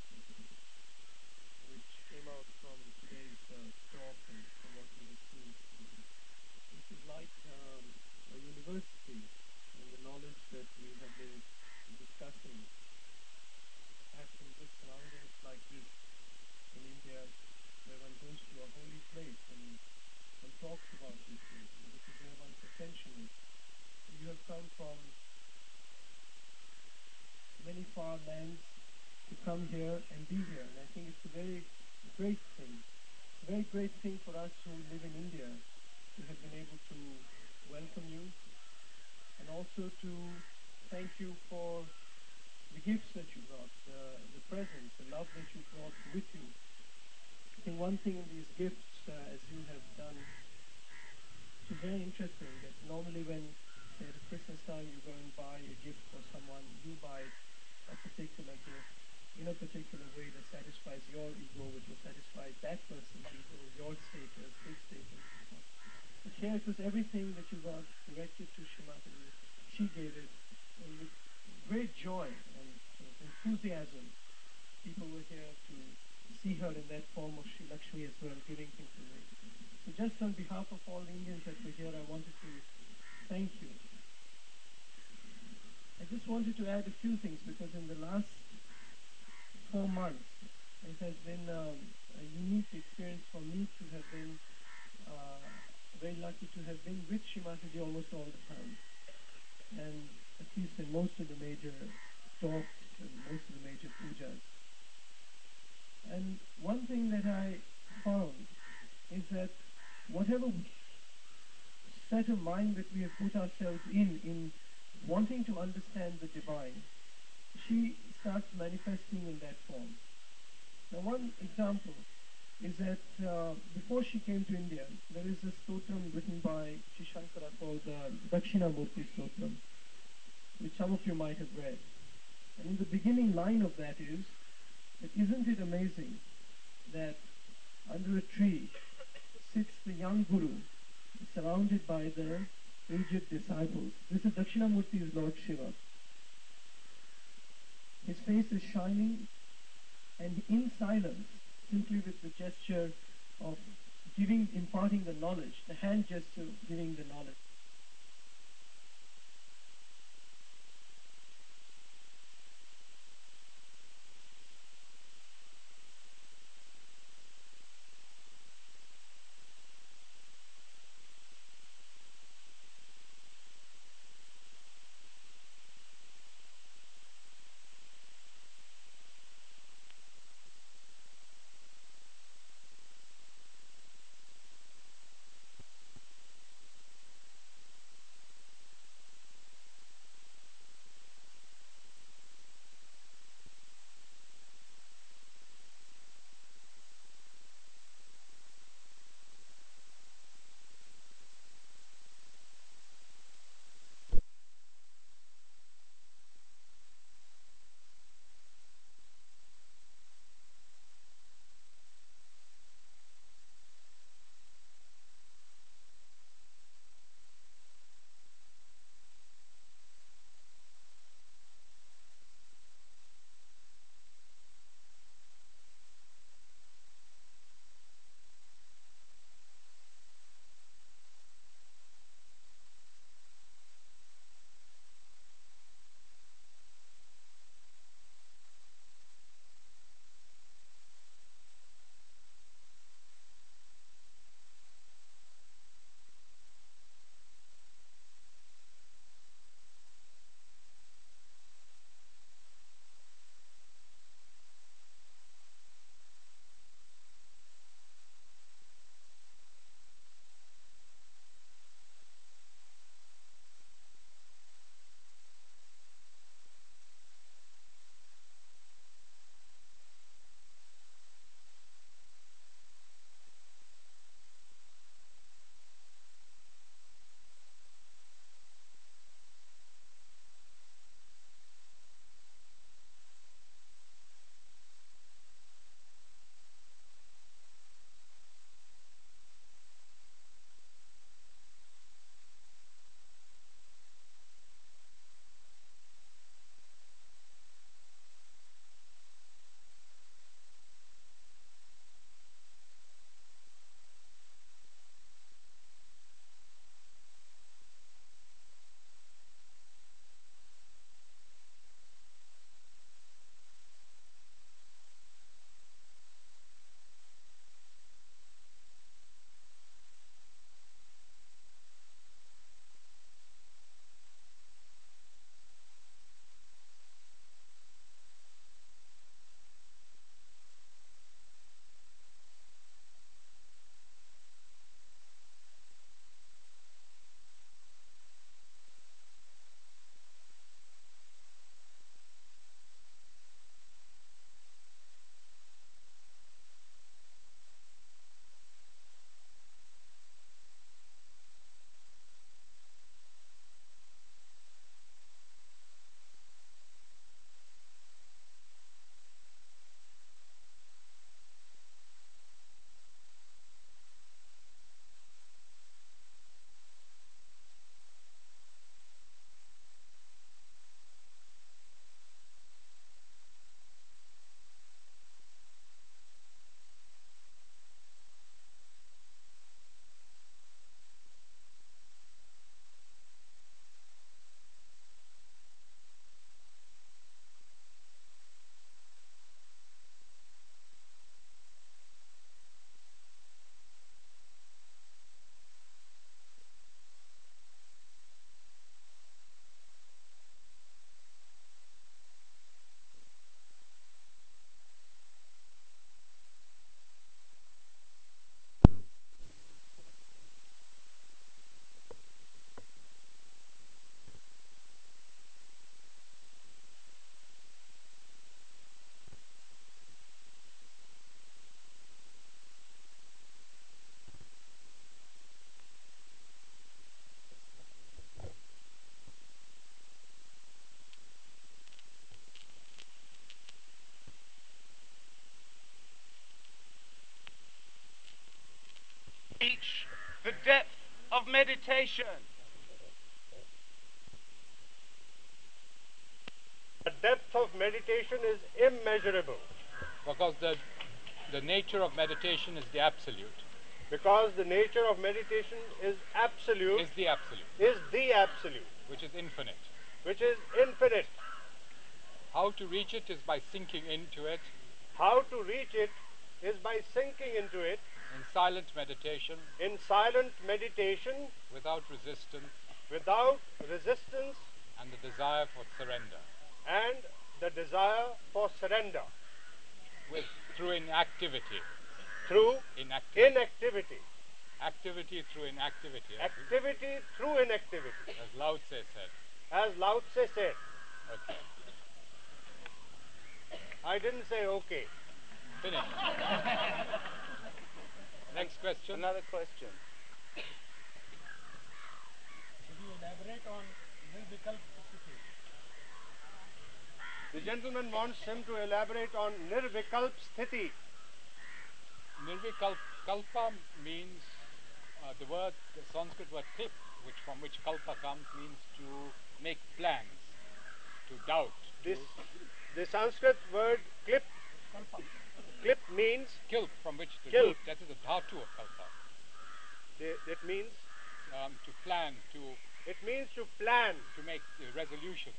which came out from many far lands to come here and be here. And I think it's a very great thing. It's a very great thing for us who live in India to have been able to welcome you and also to thank you for the gifts that you brought, the, the presents, the love that you brought with you. I think one thing in these gifts, uh, as you have done, is very interesting, that normally when, at Christmas time you go and buy a gift for someone, you buy a particular gift in a particular way that satisfies your ego, which will satisfy that person's ego, your status, his status. But here it was everything that you got directed to Shrimati. She gave it and with great joy and enthusiasm. People were here to see her in that form of Sri Lakshmi as well, giving things away. So just on behalf of all the Indians that were here, I wanted to thank you. I just wanted to add a few things because in the last four months, it has been um, a unique experience for me to have been uh, very lucky to have been with Shrimataji almost all the time. And at least in most of the major talks and most of the major pujas. And one thing that I found is that whatever set of mind that we have put ourselves in, in wanting to understand the divine, she starts manifesting in that form. Now one example is that uh, before she came to India, there is a stotram written by Sri Shankara called the uh, Dakshinamurti Stotram, which some of you might have read. And in the beginning line of that is, that isn't it amazing that under a tree sits the young Guru surrounded by the aged disciples. This is Dakshinamurti's Lord Shiva. His face is shining and in silence simply with the gesture of giving, imparting the knowledge, the hand gesture giving the knowledge. The depth of meditation is immeasurable. Because the, the nature of meditation is the absolute. Because the nature of meditation is absolute. Is the absolute. Is the absolute. Which is infinite. Which is infinite. How to reach it is by sinking into it. How to reach it is by sinking into it. In silent meditation. In silent meditation. Without resistance. Without resistance. And the desire for surrender. And the desire for surrender. With through inactivity. Through inactivity. inactivity. Activity through inactivity. Activity through inactivity. As Lao Tse said. As Lao Tse said. Okay. I didn't say okay. Finish. Next question. Another question. Could you elaborate on Nirvikalp Sthiti? The gentleman wants him to elaborate on Nirvikalp Sthiti. Nirvikalpa means uh, the word, the Sanskrit word klip, which from which kalpa comes, means to make plans, to doubt. This, the Sanskrit word klip, klip means kilp, from which the kilp. root, that is the dhatu of kalpa. That means um, to plan, to it means to plan, to make uh, resolutions.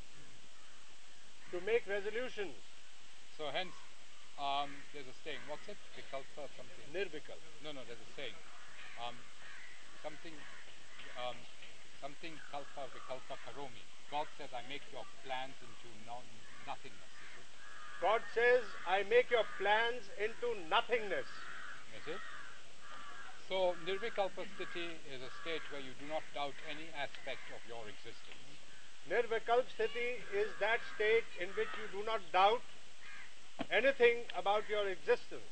To make resolutions. So hence, um, there's a saying. What's it? Vikalpa something. Nirvikalpa. No, no. There's a saying. Um, something. Um, something kalpa vikalpa karomi. God says, I make your plans into non nothingness. God says, I make your plans into nothingness. Is it? So nirvikalpa sthiti is a state where you do not doubt any aspect of your existence. Nirvikalp Sthiti is that state in which you do not doubt anything about your existence.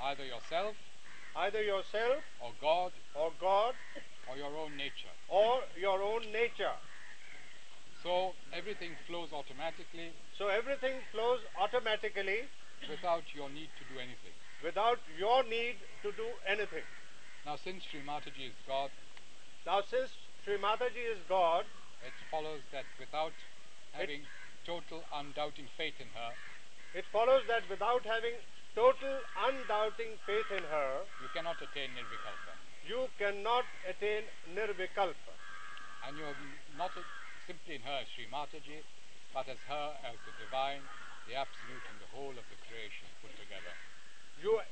Either yourself, either yourself, or God, or God, or your own nature, or your own nature. So everything flows automatically. So everything flows automatically without your need to do anything. Without your need to do anything. Now, since Sri Mataji is God, now since Sri Mataji is God, it follows that without having total undoubting faith in her, it follows that without having total undoubting faith in her, you cannot attain nirvikalpa. You cannot attain nirvikalpa. And you're not simply in her as Sri Mataji, but as her as the divine, the absolute, and the whole of the creation put together. You,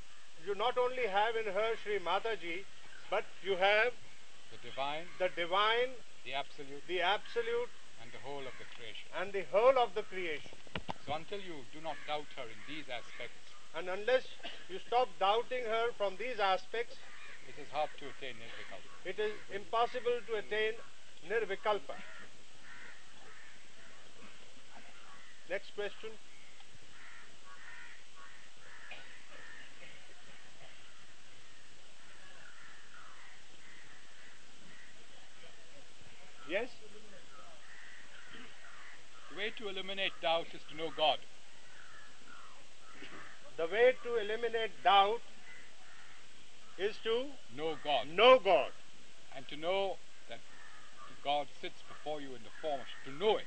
you not only have in her Sri Mataji, but you have the divine, the divine, the absolute, the absolute, and the whole of the creation. And the whole of the creation. So until you do not doubt her in these aspects, and unless you stop doubting her from these aspects, it is hard to attain nirvikalpa. It is impossible to attain nirvikalpa. Next question. Yes? The way to eliminate doubt is to know God. The way to eliminate doubt is to know God. Know God. And to know that God sits before you in the form of, to know it.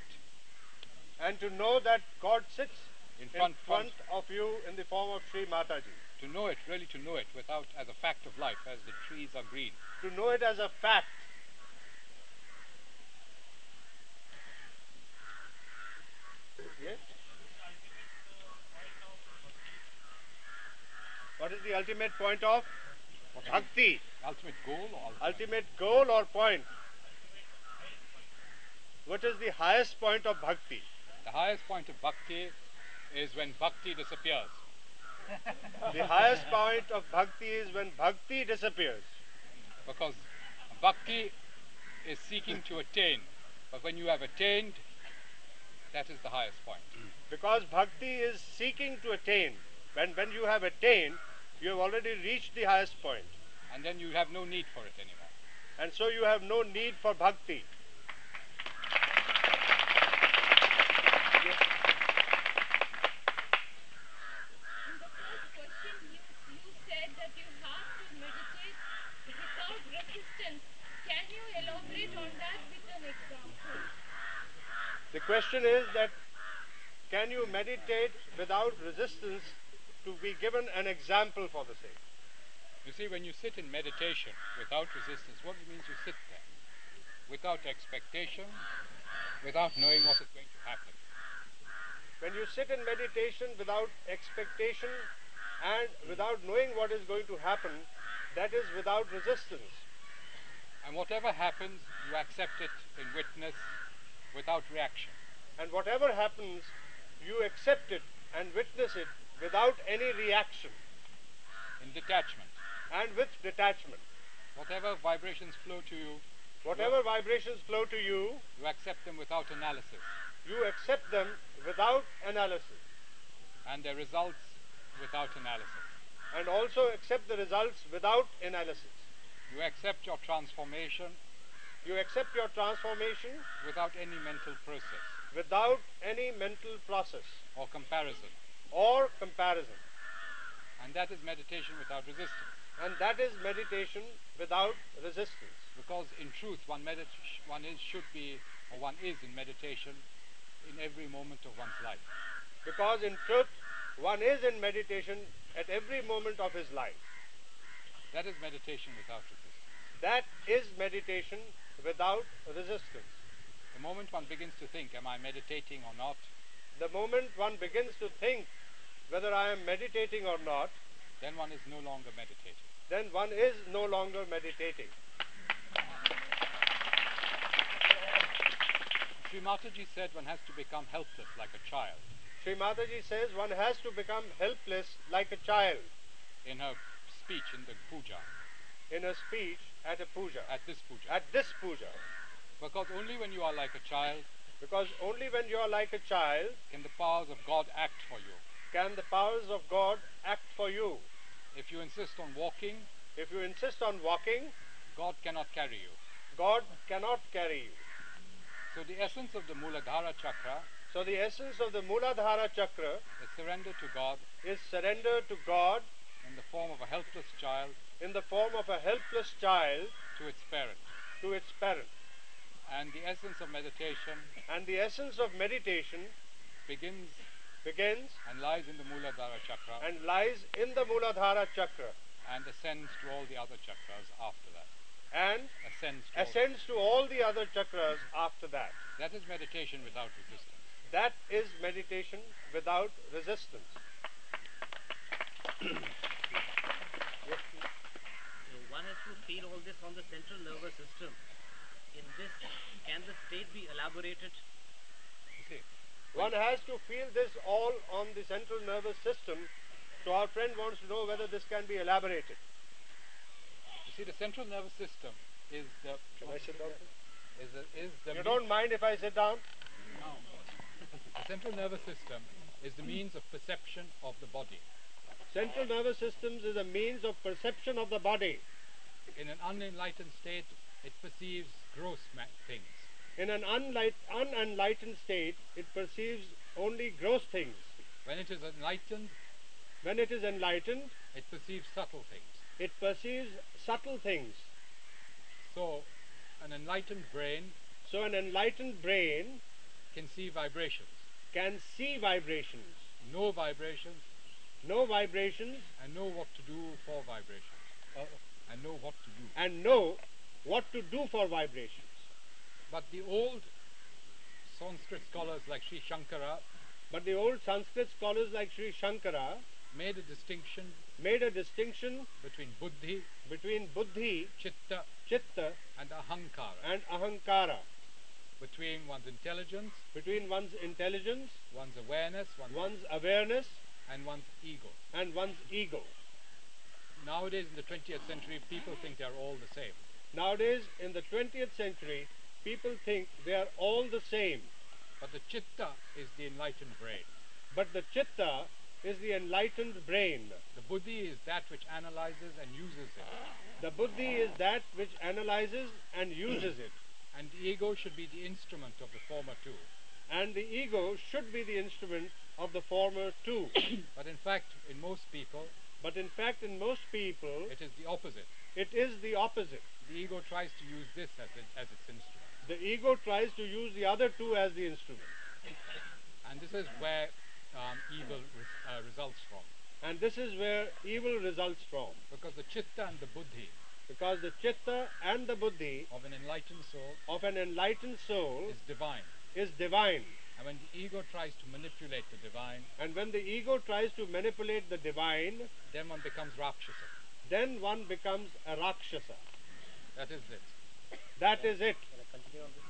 And to know that God sits in front, in front of you in the form of Sri Mataji. To know it, really to know it, without as a fact of life, as the trees are green. To know it as a fact. Yes? What is the ultimate point of bhakti? Ultimate goal or ultimate? ultimate goal or point? What is the highest point of bhakti? The highest point of bhakti is when bhakti disappears. the highest point of bhakti is when bhakti disappears. Because bhakti is seeking to attain, but when you have attained, that is the highest point. Because bhakti is seeking to attain. When, when you have attained, you have already reached the highest point. And then you have no need for it anymore. And so you have no need for bhakti. Yes. You, you said that you have to meditate without resistance. elaborate on that with an example. The question is that can you meditate without resistance to be given an example for the same? You see, when you sit in meditation without resistance, what it means you sit there without expectation, without knowing what is going to happen. When you sit in meditation without expectation and without knowing what is going to happen, that is without resistance. And whatever happens, you accept it in witness without reaction. And whatever happens, you accept it and witness it without any reaction in detachment. and with detachment. Whatever vibrations flow to you, Whatever vibrations flow to you, you accept them without analysis. you accept them without analysis And their results without analysis. and also accept the results without analysis. You accept your transformation You accept your transformation without any mental process without any mental process or comparison. or comparison. And that is meditation without resistance. And that is meditation without resistance. Because in truth, one, medit- one is, should be, or one is in meditation in every moment of one's life. Because in truth, one is in meditation at every moment of his life. That is meditation without resistance. That is meditation without resistance. The moment one begins to think, am I meditating or not, The moment one begins to think whether I am meditating or not, then one is no longer meditating. then one is no longer meditating. Sri Mataji said one has to become helpless like a child. Sri Mataji says one has to become helpless like a child In her speech in the puja, in a speech at a puja, at this puja. at this puja. Because only when you are like a child Because only when you are like a child can the powers of God act for you. can the powers of God act for you. If you insist on walking, If you insist on walking, God cannot carry you. God cannot carry you. So the essence of the Muladhara chakra So the essence of the Muladhara chakra is surrender to God is surrender to God in the form of a helpless child in the form of a helpless child to its parent. to its parent. And the essence of meditation And the essence of meditation begins begins and lies in the Muladhara chakra and lies in the Muladhara chakra and ascends to all the other chakras after that. and Ascends to all- ascends to all the other chakras after that. That is meditation without resistance. That is meditation without resistance. One has to feel all this on the central nervous system. In this, can the state be elaborated? You see, One has to feel this all on the central nervous system. So our friend wants to know whether this can be elaborated. you see, the central nervous system is the Can I sit down? is the, is the You don't mind if I sit down? the central nervous system is the means of perception of the body. Central nervous systems is a means of perception of the body. In an unenlightened state, it perceives gross things. In an unlight, unenlightened state, it perceives only gross things. When it is enlightened, When it is enlightened, it perceives subtle things. it perceives subtle things. So, an enlightened brain So an enlightened brain can see vibrations, can see vibrations, know vibrations, know vibrations, and know what to do for vibrations, uh, and know what to do. and know what to do for vibrations. But the old Sanskrit scholars like Sri Shankara But the old Sanskrit scholars like Sri Shankara made a distinction made a distinction between buddhi, between buddhi, chitta, chitta, and ahankara, and ahankara, between one's intelligence, between one's intelligence, one's awareness, one's, one's awareness, and one's ego. and one's ego. Nowadays, in the 20th century, people think they're all the same. Nowadays, in the 20th century, people think they are all the same. But the chitta is the enlightened brain. But the chitta is the enlightened brain. The buddhi is that which analyzes and uses it. The buddhi is that which analyzes and uses it. And the ego should be the instrument of the former two. And the ego should be the instrument of the former too. But in fact, in most people, But in fact, in most people, it is the opposite. It is the opposite. The ego tries to use this as, it, as its instrument. The ego tries to use the other two as the instrument. And this is where um, evil res- uh, results from. And this is where evil results from. Because the chitta and the buddhi Because the chitta and the buddhi of an enlightened soul of an enlightened soul is divine. is divine. And when the ego tries to manipulate the divine, And when the ego tries to manipulate the divine, then one becomes Rakshasa. Then one becomes a Rakshasa. That is it. That is it. I continue on this?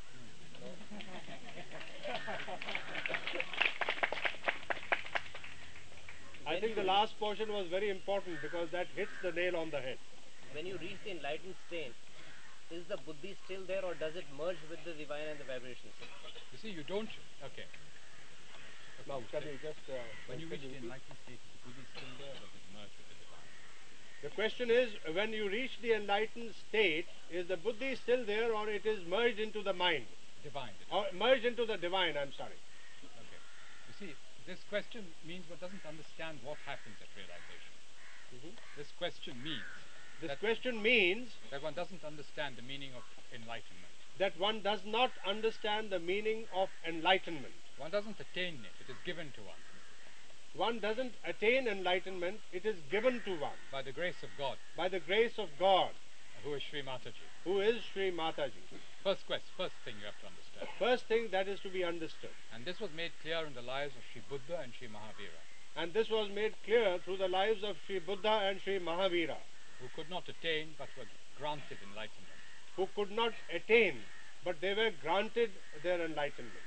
I think the last portion was very important because that hits the nail on the head. When you reach the enlightened state, is the buddhi still there or does it merge with the divine and the vibrations? You see, you don't. Okay. Now, can you just. Uh, When you reach the enlightened state, is the buddhi still there or does it merge with the divine? The question is when you reach the enlightened state, is the buddhi still there or it is merged into the mind? Divine. Or merged into the divine, I'm sorry. Okay. You see, this question means one doesn't understand what happens at realization. Mhm. This question means This question means that one doesn't understand the meaning of enlightenment. that one does not understand the meaning of enlightenment. One doesn't attain it, it is given to one One doesn't attain enlightenment, it is given to one by the grace of God, by the grace of God, who is Sri Mataji. who is Sri Mataji. First quest, first thing you have to understand. First thing that is to be understood. And this was made clear in the lives of Sri Buddha and Sri Mahavira, And this was made clear through the lives of Sri Buddha and Sri Mahavira, who could not attain but were granted enlightenment. who could not attain, but they were granted their enlightenment.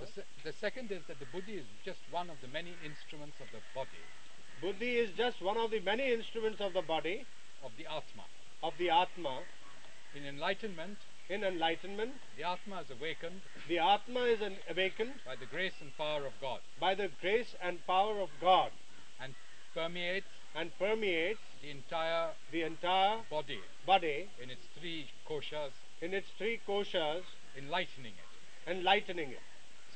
The, se- the second is that the buddhi is just one of the many instruments of the body, Buddhi is just one of the many instruments of the body, of the Atma. of the Atma. In enlightenment, In enlightenment, the Atma is awakened the Atma is awakened by the grace and power of God by the grace and power of God and permeates and permeates the entire the entire body body in its three koshas, in its three koshas, enlightening it. enlightening it.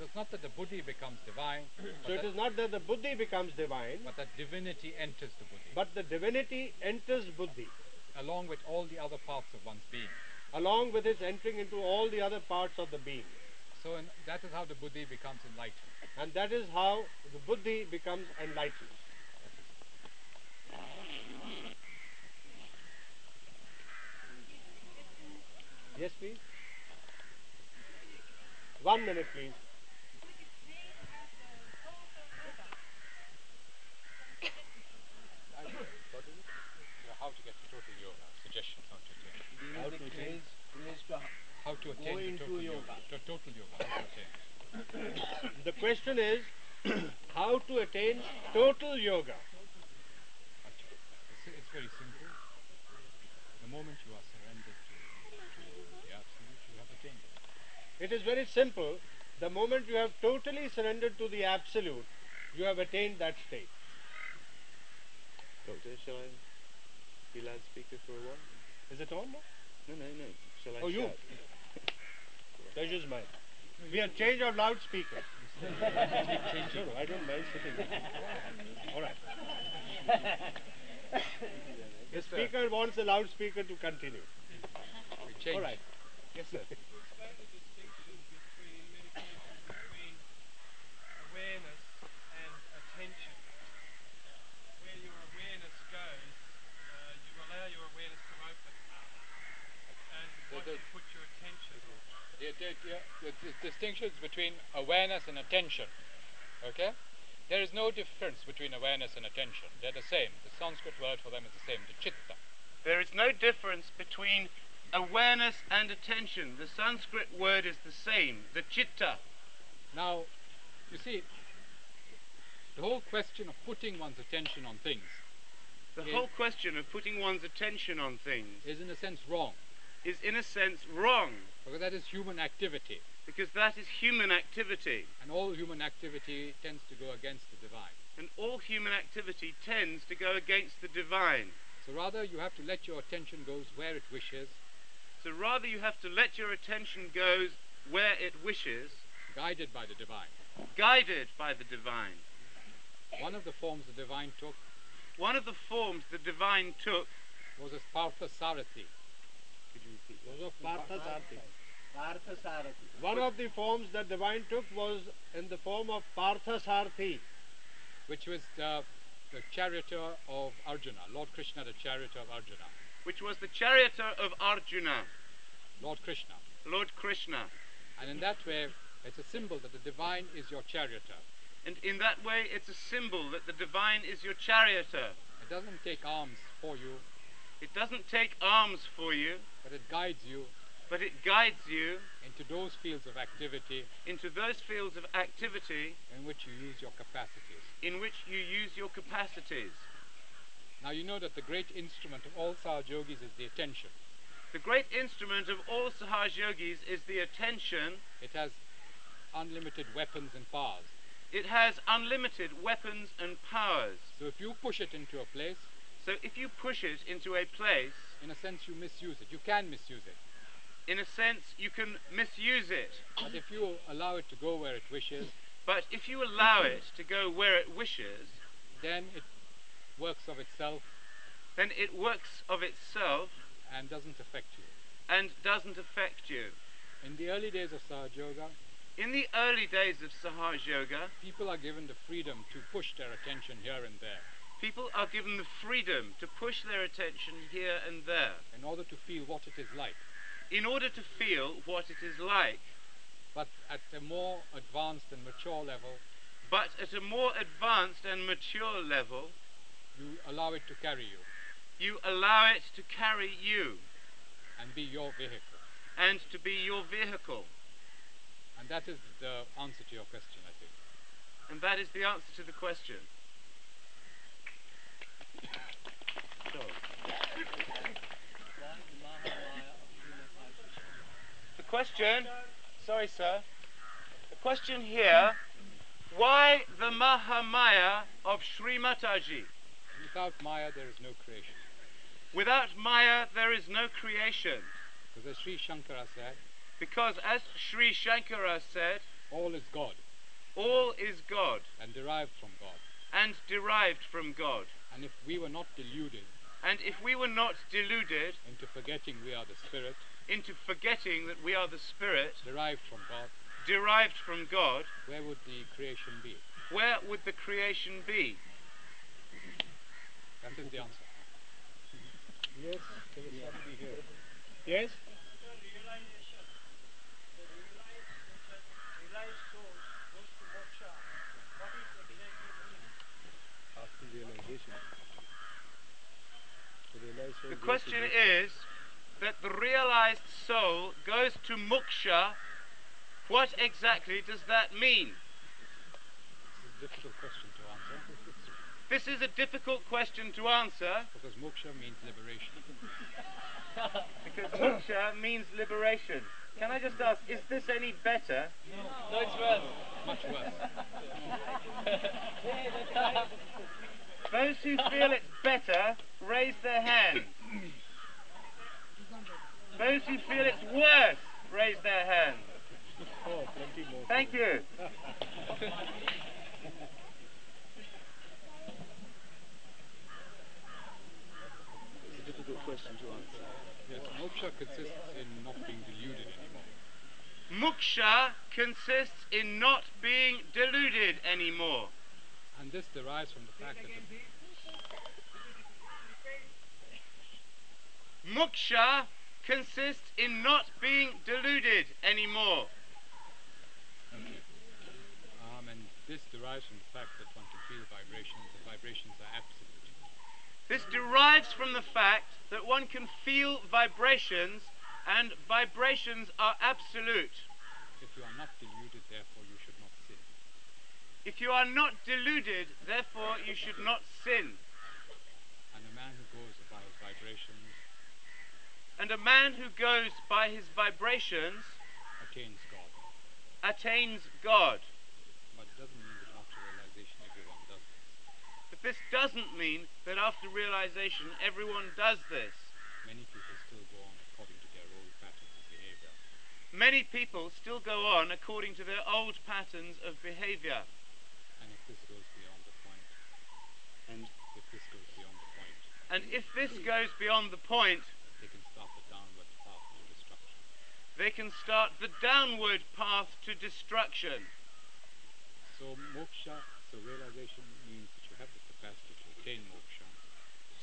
So it's not that the buddhi becomes divine, So it is not that the buddhi becomes divine, but that divinity enters the buddhi, but the divinity enters buddhi, along with all the other parts of one's being. along with its entering into all the other parts of the being. So in, that is how the buddhi becomes enlightened. And that is how the buddhi becomes enlightened. Yes, please. One minute, please. How to get to total yoga? Suggestions how to attain. How to attain? How to attain the total yoga. yoga? To total yoga. How to attain. The question is how to attain total yoga. It's, it's very simple. The moment you are surrendered to, to the absolute, you have attained it. It is very simple. The moment you have totally surrendered to the absolute, you have attained that state. Doctor, shall I be loudspeaker for a while? Is it on? now? No, no, no. Shall I Oh, you. Pleasure's mine. We have changed our loudspeaker. no, no, I don't mind sitting. All right. The Yes, speaker wants the loudspeaker to continue. All right. Yes, sir. explain the distinction between meditation between awareness and attention. Where your awareness goes, uh, you allow your awareness to open, and what you put your attention on. The, distinctions between awareness and attention. Okay? There is no difference between awareness and attention. They're the same. The Sanskrit word for them is the same, the chitta. There is no difference between awareness and attention. The Sanskrit word is the same, the chitta. Now, you see, the whole question of putting one's attention on things The whole question of putting one's attention on things is in a sense wrong, is in a sense wrong because that is human activity, because that is human activity. and all human activity tends to go against the divine. And all human activity tends to go against the divine. So rather, you have to let your attention go where it wishes, So rather you have to let your attention go where it wishes, guided by the divine. guided by the divine. One of the forms the divine took One of the forms the divine took was as Parthasarathi. Could you repeat? Was of Parthasarathi. Parthasarathi. One of the forms that the divine took was in the form of Parthasarathi. which was the, the charioteer of Arjuna, Lord Krishna, the charioteer of Arjuna. which was the charioteer of Arjuna, Lord Krishna. Lord Krishna. And in that way, it's a symbol that the divine is your charioteer. And in that way, it's a symbol that the divine is your charioteer. It doesn't take arms for you, It doesn't take arms for you, but it guides you but it guides you into those fields of activity into those fields of activity in which you use your capacities. in which you use your capacities. Now you know that the great instrument of all Sahaj yogis is the attention. The great instrument of all Sahaj yogis is the attention. It has unlimited weapons and powers. It has unlimited weapons and powers. So if you push it into a place, So if you push it into a place, in a sense you misuse it. You can misuse it. in a sense, you can misuse it. But if you allow it to go where it wishes, But if you allow it to go where it wishes, then it works of itself then it works of itself and doesn't affect you. and doesn't affect you. In the early days of Sahaja Yoga, In the early days of Sahaja Yoga, people are given the freedom to push their attention here and there people are given the freedom to push their attention here and there in order to feel what it is like. in order to feel what it is like, But at a more advanced and mature level, but at a more advanced and mature level, you allow it to carry you you allow it to carry you and be your vehicle. and to be your vehicle. And that is the answer to your question, I think. And that is the answer to the question. The question, sorry sir, the question here, why the Mahamaya of Sri Mataji? Without Maya, there is no creation. Without Maya, there is no creation. Because as Sri Shankara said, Because as Sri Shankara said, all is God all is God and derived from God. and derived from God. And if we were not deluded And if we were not deluded into forgetting we are the Spirit, into forgetting that we are the Spirit derived from God, derived from God, where would the creation be? where would the creation be? That is the answer. Yes, there is somebody here. Yes? realization, the realize, the realized soul goes to moksha. What is exactly mean? After realization. The realized soul The goes to question is that the realized soul goes to moksha. What exactly does that mean? It's a difficult question to answer This is a difficult question to answer because moksha means liberation. because moksha means liberation. Can I just ask, is this any better? No, it's worse. Much worse. Those who feel it's better, raise their hands. Those who feel it's worse, raise their more. Thank you. It's a difficult question to answer. Yes, moksha consists in not being deluded anymore. Moksha consists in not being deluded anymore. And this derives from the fact that the, Moksha consists in not being deluded anymore. um, and this derives from the fact that one can feel vibrations, and vibrations are absolute. This derives from the fact that one can feel vibrations and vibrations are absolute. If you are not deluded, therefore you should not sin. If you are not deluded, therefore you should not sin. And a man who goes by his vibrations And a man who goes by his vibrations attains God. attains God. But it doesn't mean that after realization everyone does this. But this doesn't mean that after realization everyone does this. Many people still go on according to their old patterns of behavior. Many people still go on according to their old patterns of behavior. And if this goes beyond the point, And if this goes beyond the point, And if this goes beyond the point, they can start the downward path to destruction. they can start the downward path to destruction. So moksha, so realization means that you have the capacity to attain moksha.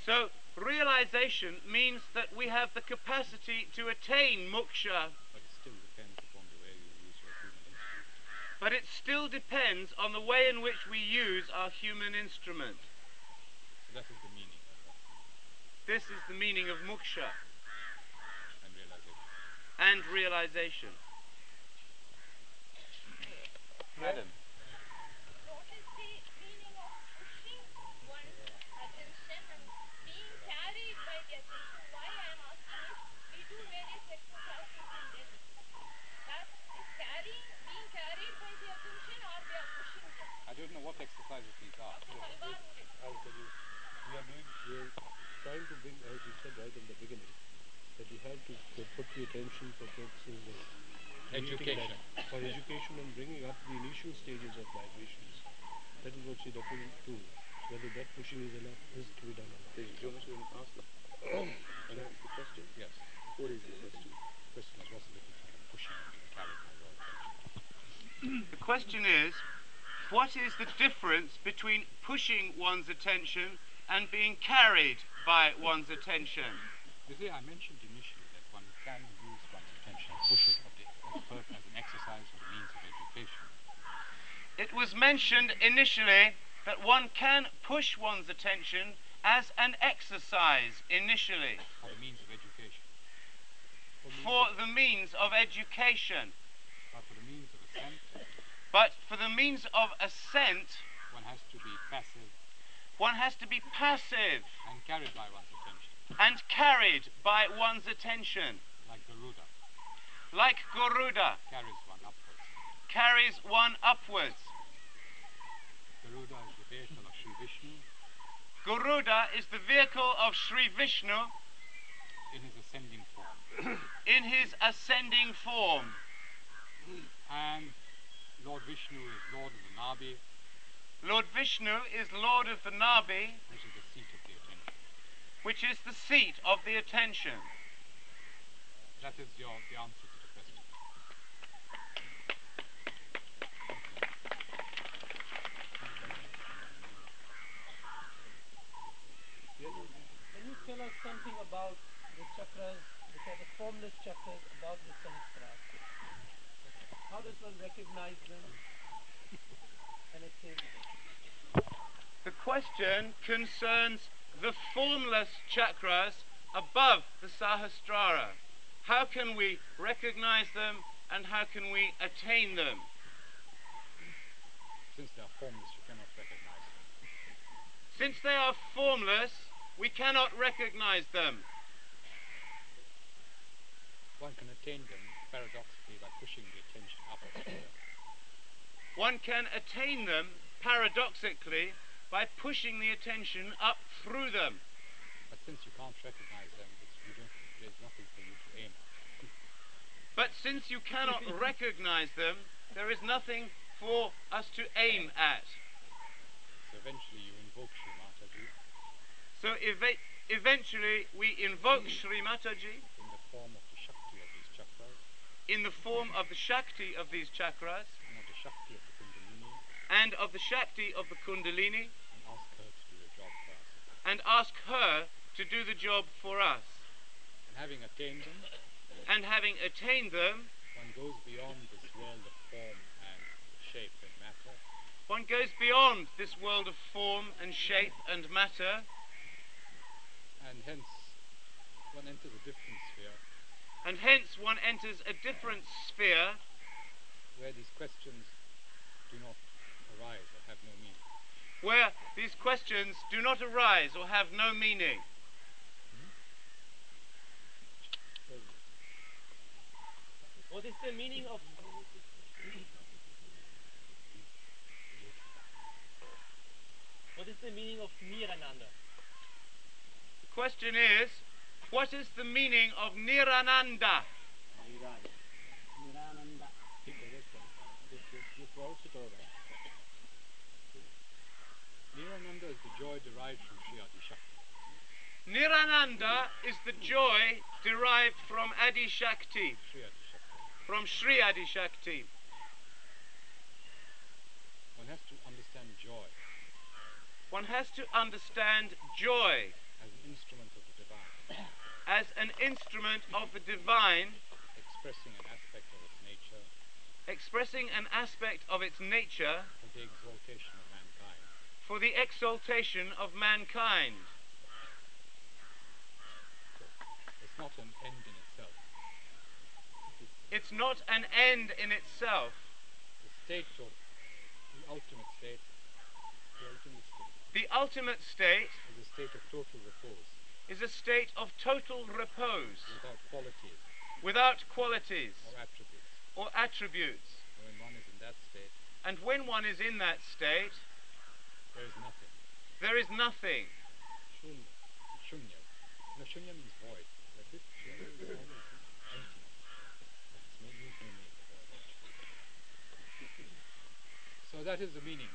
So, realization means that we have the capacity to attain moksha, But it still depends upon the way you use your human instrument. but it still depends on the way in which we use our human instrument. So that is the meaning This is the meaning of moksha and realization. and realization. Madam. What is the meaning of pushing one's attention and being carried by the attention? Why I am asking is we do various exercises in this. That is carrying, being carried by the attention or we are pushing them. I don't know what exercises these are. Halwa Rudi. I'll tell you. We are doing, we are trying to bring, as you said right in the beginning, that you have to to put the attention for focusing the creating Education. that- for education and bringing up the initial stages of migrations. That is what she referring to. Whether that pushing is enough is to be done. Did you want to ask the, can I ask the question? Yes. What is the question? The question is what's the difference between pushing and being carried by your attention? The question is, what is the difference between pushing one's attention and being carried by one's attention? You see, I mentioned initially that one can use one's attention, push it as, a- as, per, as an exercise or a means of education. It was mentioned initially that one can push one's attention as an exercise initially or a means of education. for the means of education. But for the means of ascent, But for the means of ascent, one has to be passive one has to be passive and carried by one's attention, and carried by one's attention, like Garuda like Garuda carries one upwards. carries one upwards. Garuda is the vehicle of Sri Vishnu Garuda is the vehicle of Sri Vishnu in his ascending form. in his ascending form. And Lord Vishnu is Lord of the Nabhi, Lord Vishnu is Lord of the Nabhi, which is the seat of the attention. which is the seat of the attention. That is your the answer to the question. Can you tell us something about the chakras, which are the formless chakras, about the sahasrara? How does one recognize them and attain them? The question concerns the formless chakras above the Sahasrara. How can we recognize them and how can we attain them? Since they are formless, you cannot recognize them. Since they are formless, we cannot recognize them. One can attain them paradoxically by pushing the attention up through them. One can attain them paradoxically by pushing the attention up through them. But since you can't recognize them, it's, you don't, there's nothing for you to aim at. But since you cannot recognize them, there is nothing for us to aim at. So eventually you invoke So eva- eventually we invoke Sri Mataji in the form of the Shakti of these chakras in the form of the Shakti of these chakras and of the Shakti of the Kundalini and of the Shakti of the Kundalini and ask her to do the job for us. and ask her to do the job for us. And having attained them, And having attained them, one goes beyond this world of form and shape and matter one goes beyond this world of form and shape and matter, and hence one enters a different sphere and hence one enters a different sphere where these questions do not arise or have no meaning. where these questions do not arise or have no meaning. Hmm? What is the meaning of What is the meaning of Nirananda? The question is, what is the meaning of Nirananda? Nirananda is the joy derived from Sri Adi Shakti. Nirananda is the joy derived from Adi Shakti, Sri Adi Shakti. from Sri Adi Shakti. One has to understand joy One has to understand joy instrument of the divine, as an instrument of the divine, expressing an aspect of its nature expressing an aspect of its nature for the exaltation of mankind. for the exaltation of mankind. It's not an end in itself. It's not an end in itself. The state of the ultimate state, the ultimate state, The ultimate state state of total repose, is a state of total repose, without qualities without qualities or attributes. or attributes. When one is in that state, And when one is in that state, there is nothing. there is nothing. Shunya. Shunya. No, shunya means void. A bit emptiness. It's no use no name, the void. So that is the meaning.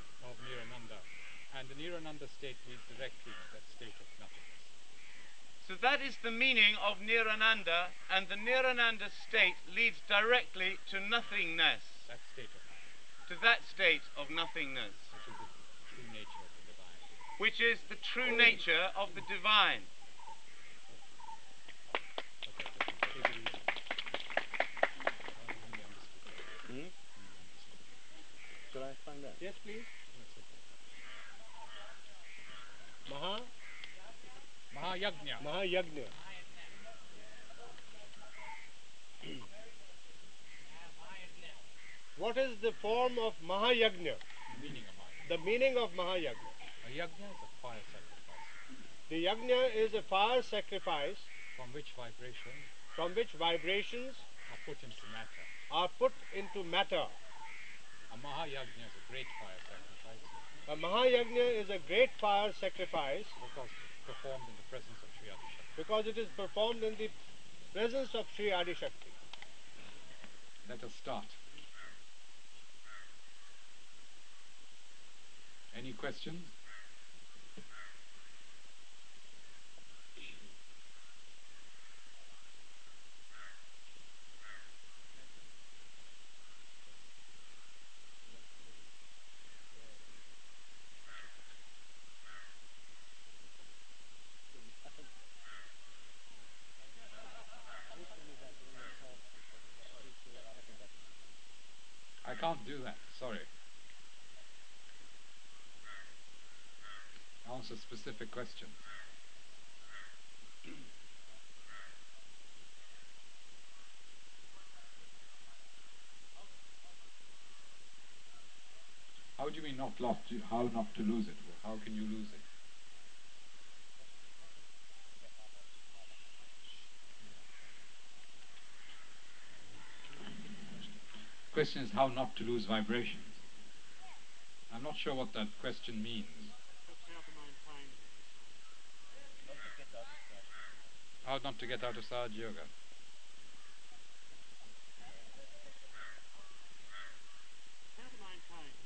And the Nirananda state leads directly to that state of nothingness. So that is the meaning of Nirananda, and the Nirananda state leads directly to nothingness, That state of nothingness, to that state of nothingness, which is the true nature of the divine. which is the true nature of the divine. Hmm? Should I find that? Yes, please. Maha Mahayagnya. Mahayagna. what is the form of Mahayagna? Meaning of The meaning of Mahayagna. A yagna is a fire sacrifice The yagna is a fire sacrifice from which vibrations from which vibrations are put into matter. are put into matter. A Mahayagna is a great fire sacrifice A Mahayagna is a great fire sacrifice because performed in the presence of Sri Adi Shakti. because it is performed in the presence of Sri Adi Shakti. Let us start. Any questions? I can't do that, sorry. Answer specific questions. How do you mean not lost? How not to lose it? How can you lose it? Question is how not to lose vibrations. I'm not sure what that question means. How not to get out of Sahaj Yoga?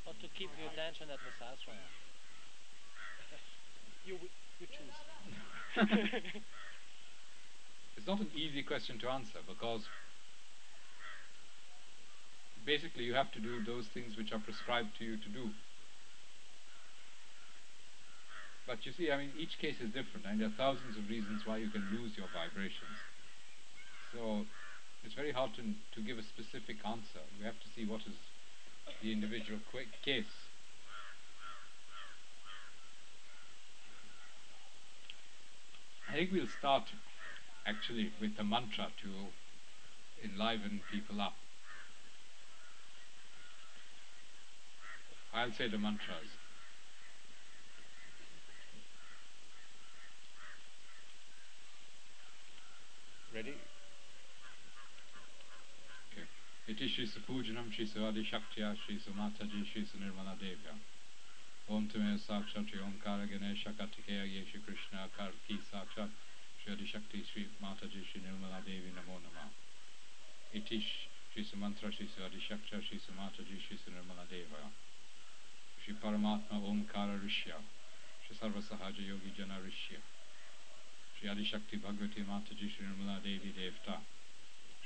Or to keep your attention at the Sahasrara. You, you choose. It's not an easy question to answer because basically you have to do those things which are prescribed to you to do. But you see, I mean, each case is different, and there are thousands of reasons why you can lose your vibrations. So it's very hard to, to give a specific answer. We have to see what is the individual case. I think we'll start actually with the mantra to enliven people up. I'll say the mantras. Ready? Okay. Iti Shri Supujanam Shri Suvadi Shaktya Shri Sumataji Shri Sunirmala Devya. Om Tume Sakshat Shri Omkara Ganesha Kartikeya Yeshi Krishna Karki Sakshat Shri Adi Shakti Shri Mataji Shri Nirmala Devi Namo Nama. Iti Shri Sumantra Shri Suvadi Shaktya Shri Sumataji Shri Sunirmala Devya. Shri Paramatma Omkara Rishya Shri Sarva Sahaja Yogi Jana Rishya, Shri Adi Shakti Bhagavati Mataji Shri Nirmala Devi Devta,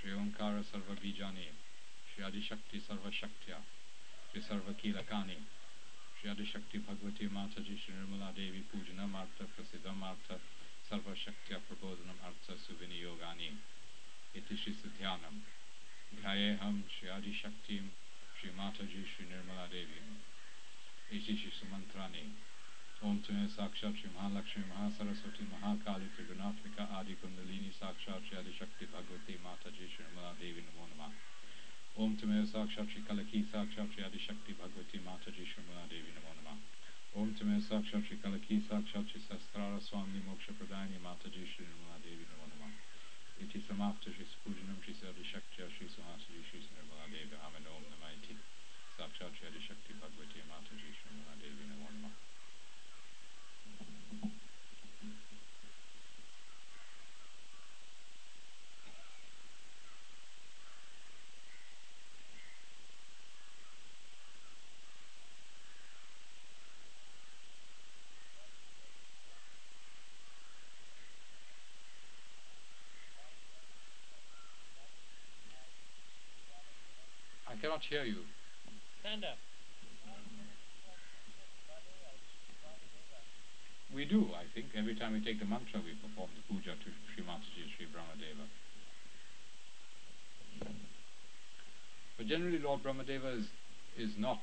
Shri Omkara Sarva Bijani, Shri Adi Shakti Sarva Shaktya, Shri Sarva Kilakani, Shri Adi Shakti Bhagavati Mataji Shri Nirmala Devi Pujanam Artha Prasidham Artha Sarva Shaktya Prabodhanam Artha Suvini Yogani, Iti Shri Sudhyanam, Dhyayeham Shri ओम तुम्हें साक्षात श्री महालक्ष्मी महासरस्वती महाकाली त्रिगुणात्मिका आदि कुंडलिनी साक्षात श्री आदिशक्ति भगवती माता जी श्री निर्मला देवी नमो नमः ओम तुम्हें साक्षात श्री कलकी साक्षात श्री आदिशक्ति भगवती माता जी श्री निर्मला देवी नमो नमः ओम तुम्हें साक्षात श्री कलकी साक्षात श्री सहस्रार स्वामी मोक्ष प्रदायनी माता जी श्री निर्मला देवी नमो नमः इति समाप्त श्री पूजनम श्री आदिशक्ति श्री सुहास जी श्री निर्मला देवी आमेन ओम नमः इति साक्षात श्री आदिशक्ति भगवती माता जी Shri Nirmala Devi cannot hear you. Stand up. We do, I think. Every time we take the mantra, we perform the puja to Sri Mataji, Sri Brahmadeva. But generally, Lord Brahmadeva is, is not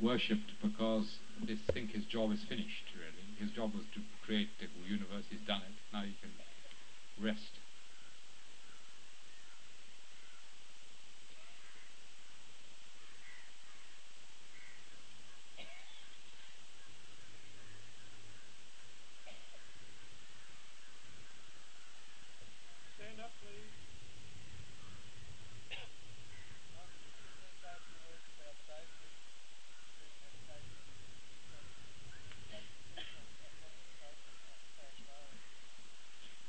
worshipped because they think his job is finished, really. His job was to create the universe, he's done it. Now he can rest. Stand up, please. Now, could you just say five few words about safety during meditation?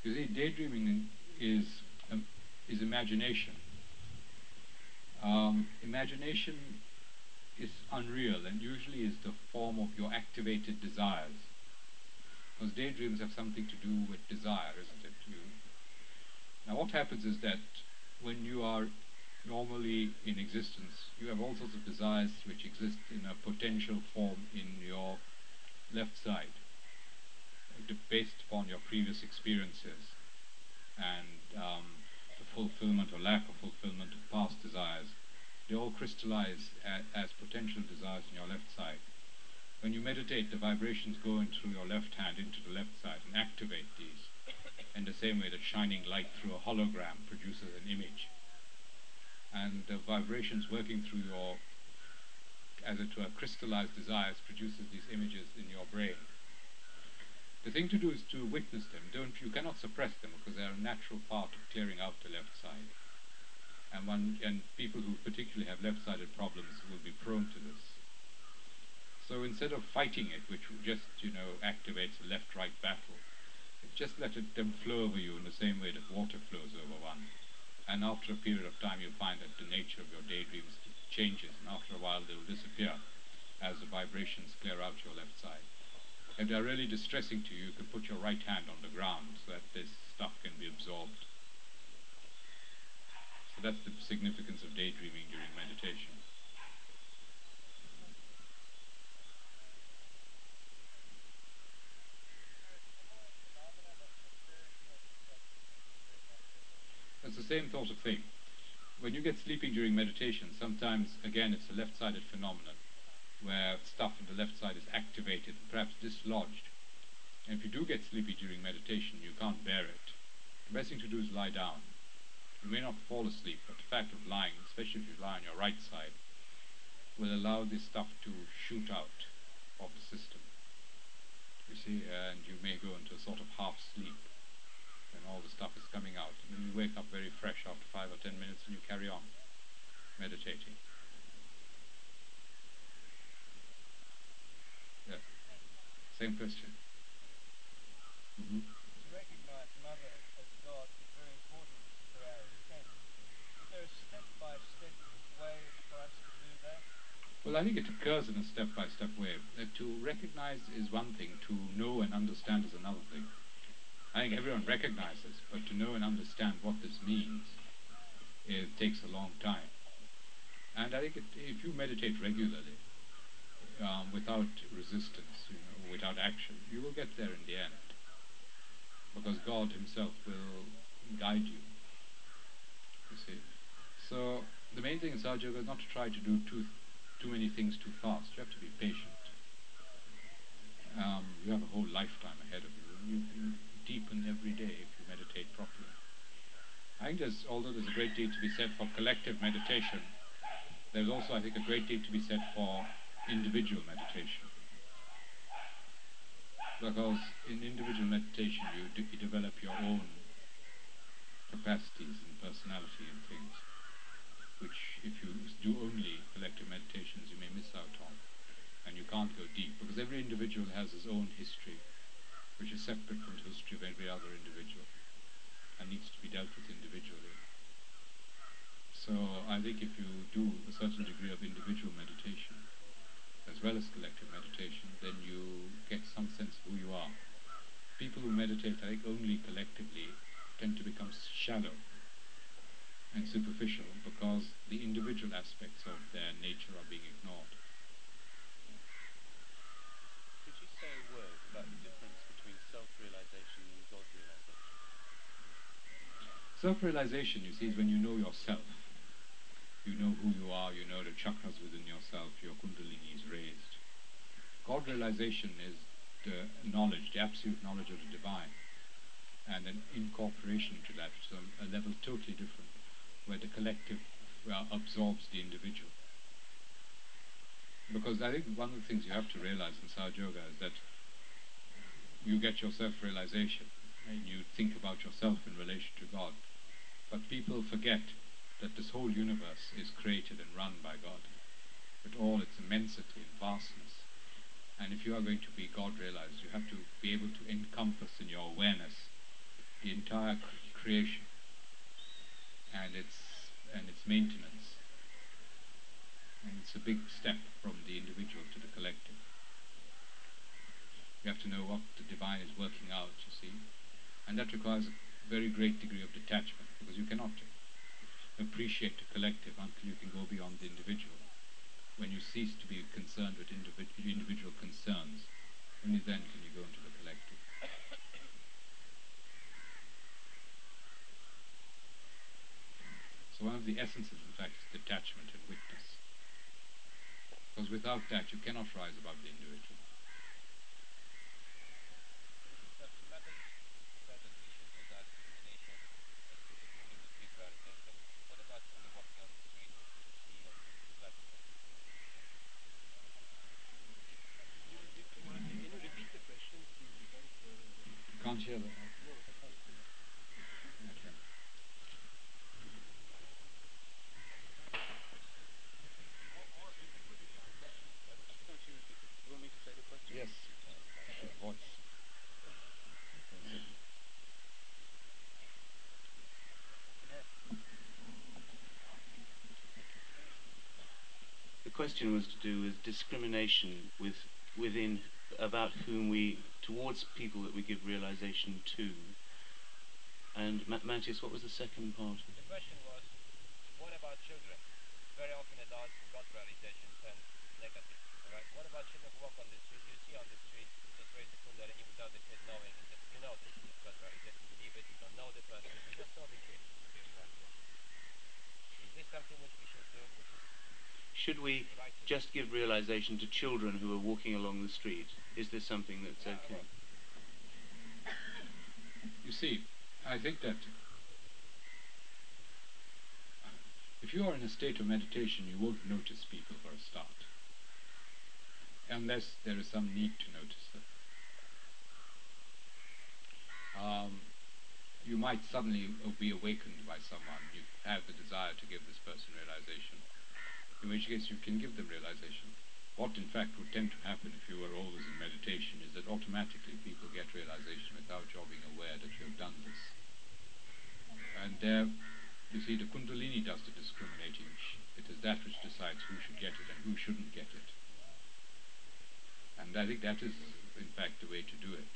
You see, daydreaming is um, is imagination. Um, imagination is unreal and usually is the form desires. Because daydreams have something to do with desire, isn't it? You, now, what happens is that when you are normally in existence, you have all sorts of desires which exist in a potential form in your left side, uh, based upon your previous experiences and um, the fulfillment or lack of fulfillment of past desires. They all crystallize a, as potential desires in your left side. When you meditate, the vibrations go in through your left hand into the left side and activate these in the same way that shining light through a hologram produces an image. And the vibrations working through your, as it were, crystallized desires produces these images in your brain. The thing to do is to witness them. Don't you cannot suppress them because they are a natural part of clearing out the left side. And one and people who particularly have left-sided problems will be prone to this. Instead of fighting it, which just you know activates a left-right battle, just let it, them flow over you in the same way that water flows over one. And after a period of time, you find that the nature of your daydreams changes, and after a while, they will disappear as the vibrations clear out your left side. If they're really distressing to you, you can put your right hand on the ground so that this stuff can be absorbed. So that's the significance of daydreaming during meditation. Same sort of thing. When you get sleeping during meditation, sometimes, again, it's a left-sided phenomenon where stuff on the left side is activated, perhaps dislodged. And if you do get sleepy during meditation, you can't bear it. The best thing to do is lie down. You may not fall asleep, but the fact of lying, especially if you lie on your right side, will allow this stuff to shoot out of the system. You see, and you may go into a sort of half sleep all the stuff is coming out. And then you wake up very fresh after five or ten minutes and you carry on meditating. Yeah. Same question. hmm To recognize Mother as God is very important for our ascent. Is there a step-by-step way for us to do that? Well, I think it occurs in a step-by-step way. Uh, to recognize is one thing, to know and understand is another thing. I think everyone recognizes, but to know and understand what this means, it takes a long time. And I think it, if you meditate regularly, um, without resistance, you know, without action, you will get there in the end. Because God Himself will guide you. You see. So the main thing in Sahaja is not to try to do too too many things too fast. You have to be patient. Um, you have a whole lifetime ahead of you, you can deepen every day if you meditate properly. I think there's, although there's a great deal to be said for collective meditation, there's also, I think, a great deal to be said for individual meditation. Because in individual meditation, you, you develop your own capacities and personality and things, which if you do only collective meditations, you may miss out on. And you can't go deep, because every individual has his own history, which is separate from the history of every other individual, and needs to be dealt with individually. So I think if you do a certain degree of individual meditation, as well as collective meditation, then you get some sense of who you are. People who meditate, I think, only collectively tend to become shallow and superficial because the individual aspects of their nature are being ignored. Could you say a word about the difference between self-realization and God-realization? Self-realization, you see, is when you know yourself. You know who you are, you know the chakras within yourself, your kundalini is raised. God realization is the knowledge, the absolute knowledge of the divine, and an incorporation to that, so a level totally different, where the collective uh, absorbs the individual. Because I think one of the things you have to realize in Sahaja Yoga is that you get your self-realization, and you think about yourself in relation to God, but people forget that this whole universe is created and run by God, with all its immensity and vastness. And if you are going to be God realized, you have to be able to encompass in your awareness the entire cre- creation and its and its maintenance. And it's a big step from the individual to the collective. You have to know what the divine is working out, you see. And that requires a very great degree of detachment because you cannot appreciate the collective until you can go beyond the individual. When you cease to be concerned with individ- individual concerns, only then can you go into the collective. So one of the essences, in fact, is detachment and witness. Because without that, you cannot rise above the individual. Can you repeat the question? please? We can't, uh, Can't hear that. No, I can't. Okay. Yes. Good voice. The was to do with discrimination with within about whom we towards people that we give realization to. And Ma- Matthias, what was the second part? The question was, what about children? Very often adults who got realization turn negative. Right? What about children who walk on the street? You see on the street, just raise the kundalini without the kid knowing. and just- You know that you've got realization. You believe it. You don't know the person. You just know the kid. Is this something which we should do? Should we just give realization to children who are walking along the street? Is this something that's okay? You see, I think that if you are in a state of meditation, you won't notice people for a start. Unless there is some need to notice them. Um, you might suddenly be awakened by someone. You have the desire to give this person realization. In which case, you can give them realization. What, in fact, would tend to happen if you were always in meditation is that automatically people get realization without your being aware that you have done this. And there, you see, the Kundalini does the discriminating. It is that which decides who should get it and who shouldn't get it. And I think that is, in fact, the way to do it.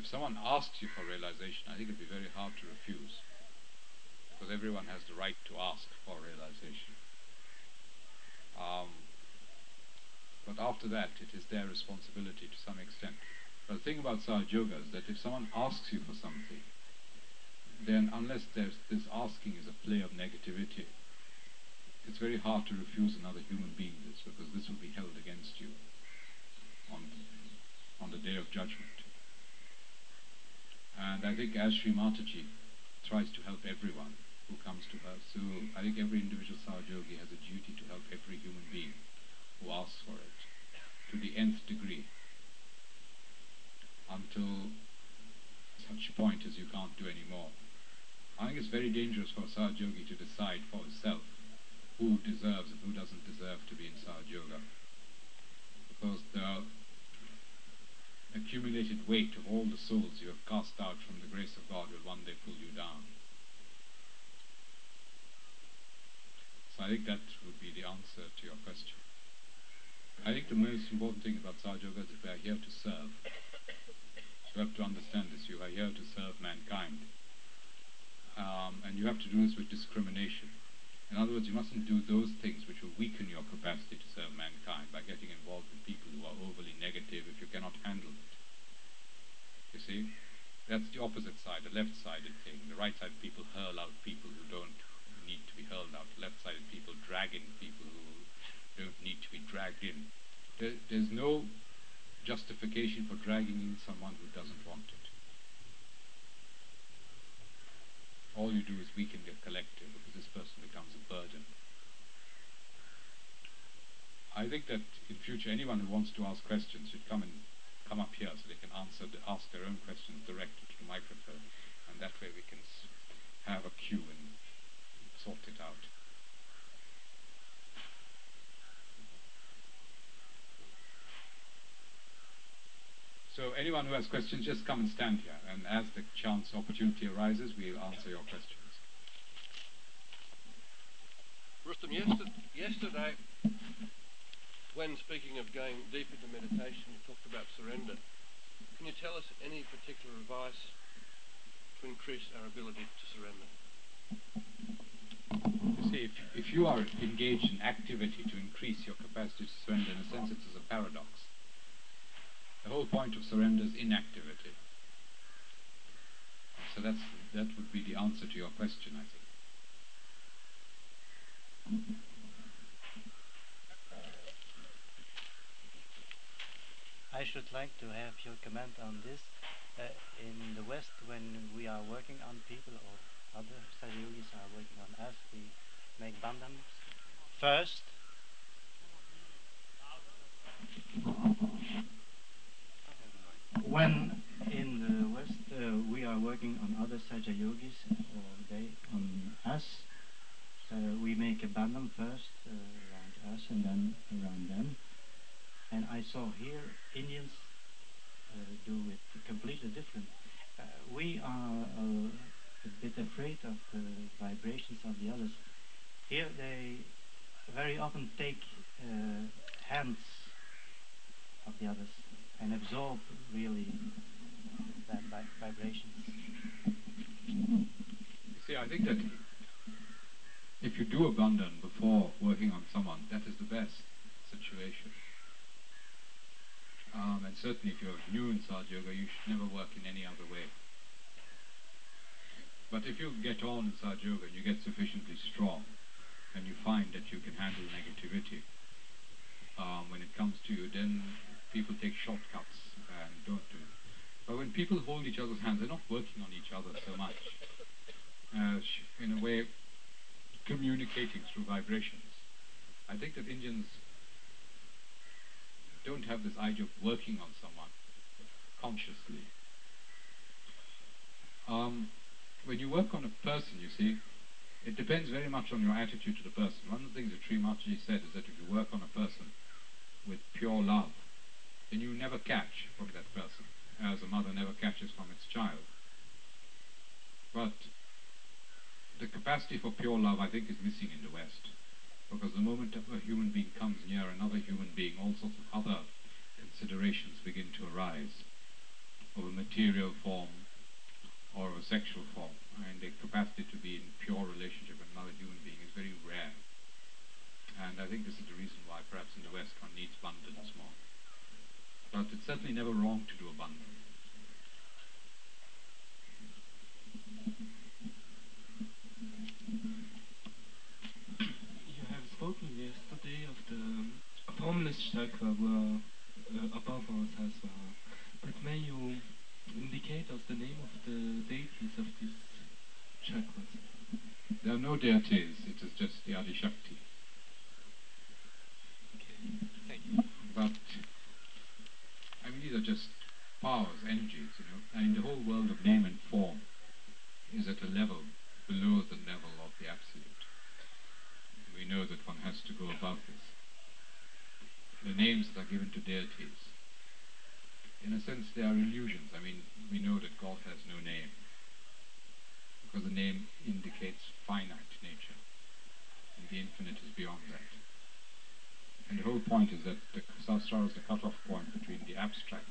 If someone asks you for realization, I think it would be very hard to refuse. Because everyone has the right to ask for realization. Um, but after that, it is their responsibility to some extent. But the thing about Sahaja Yoga is that if someone asks you for something, then unless there's, this asking is a play of negativity, it's very hard to refuse another human being this because this will be held against you on, on the day of judgment. And I think as Sri Mataji tries to help everyone who comes to her, so I think every individual Yogi has a duty to help every human being who asks for it to the nth degree until such a point as you can't do any more. I think it's very dangerous for a Yogi to decide for himself who deserves and who doesn't deserve to be in Yoga. Because the accumulated weight of all the souls you have cast out from the grace of God will one day pull you down. So I think that would be the answer to your question. I think the most important thing about Sahaja Yoga is that we are here to serve. You have to understand this. You are here to serve mankind. Um, and you have to do this with discrimination. In other words, you mustn't do those things which will weaken your capacity to serve mankind by getting involved with people who are overly negative if you cannot handle it. You see? That's the opposite side, the left-sided thing. The right-sided people hurl out people who don't need to be hurled out. Left-sided people dragging people who don't need to be dragged in. There, there's no justification for dragging in someone who doesn't want it. all you do is weaken the collective because this person becomes a burden. I think that in future anyone who wants to ask questions should come and come up here so they can answer the, ask their own questions directly to the microphone and that way we can have a queue and sort it out. So anyone who has questions, just come and stand here, and as the chance opportunity arises, we'll answer your questions. Rustom, yesterday, yesterday, when speaking of going deep into meditation, you talked about surrender. Can you tell us any particular advice to increase our ability to surrender? You see, if, if you are engaged in activity to increase your capacity to surrender, in a sense, it is a paradox. The whole point of surrender is inactivity. So that's, that would be the answer to your question, I think. I should like to have your comment on this. Uh, in the West, when we are working on people or other Sahaja are working on us, we make bandhans first when in the West uh, we are working on other Sahaja Yogis or they on us, uh, we make a bandhan first uh, around us and then around them. And I saw here Indians uh, do it completely different. Uh, we are uh, a bit afraid of the vibrations of the others. Here they very often take hands of the others and absorb really that vibration. You see, I think that if you do a bandhan before working on someone, that is the best situation. Um, and certainly if you're new in Yoga, you should never work in any other way. But if you get on in Sahaja Yoga and you get sufficiently strong, and you find that you can handle negativity, um, when it comes to you, then people take shortcuts and don't do it. But when people hold each other's hands, they're not working on each other so much as, in a way, communicating through vibrations. I think that Indians don't have this idea of working on someone consciously. Um, when you work on a person, you see, it depends very much on your attitude to the person. One of the things that Sri Mataji said is that if you work on a person with pure love, then you never catch from that person, as a mother never catches from its child. But the capacity for pure love, I think, is missing in the West. Because the moment a human being comes near another human being, all sorts of other considerations begin to arise of a material form or a sexual form. And the capacity to be in pure relationship with another human being is very rare. And I think this is the reason why perhaps in the West one needs abundance more. But it's certainly never wrong to do abundance. You have spoken yesterday of the formless chakra were uh, above us as well. But may you indicate us the name of the deities of these chakras? There are no deities, it is just the Adi Shakti. Thank you. But, I mean, these are just powers, energies, you know. And the whole world of name and form is at a level below the level of the absolute. We know that one has to go above this. The names that are given to deities, in a sense, they are illusions. I mean, we know that God has no name because the name indicates finite nature, and the infinite is beyond that. And the whole point is that the Sahasrara is the cut-off point between the abstract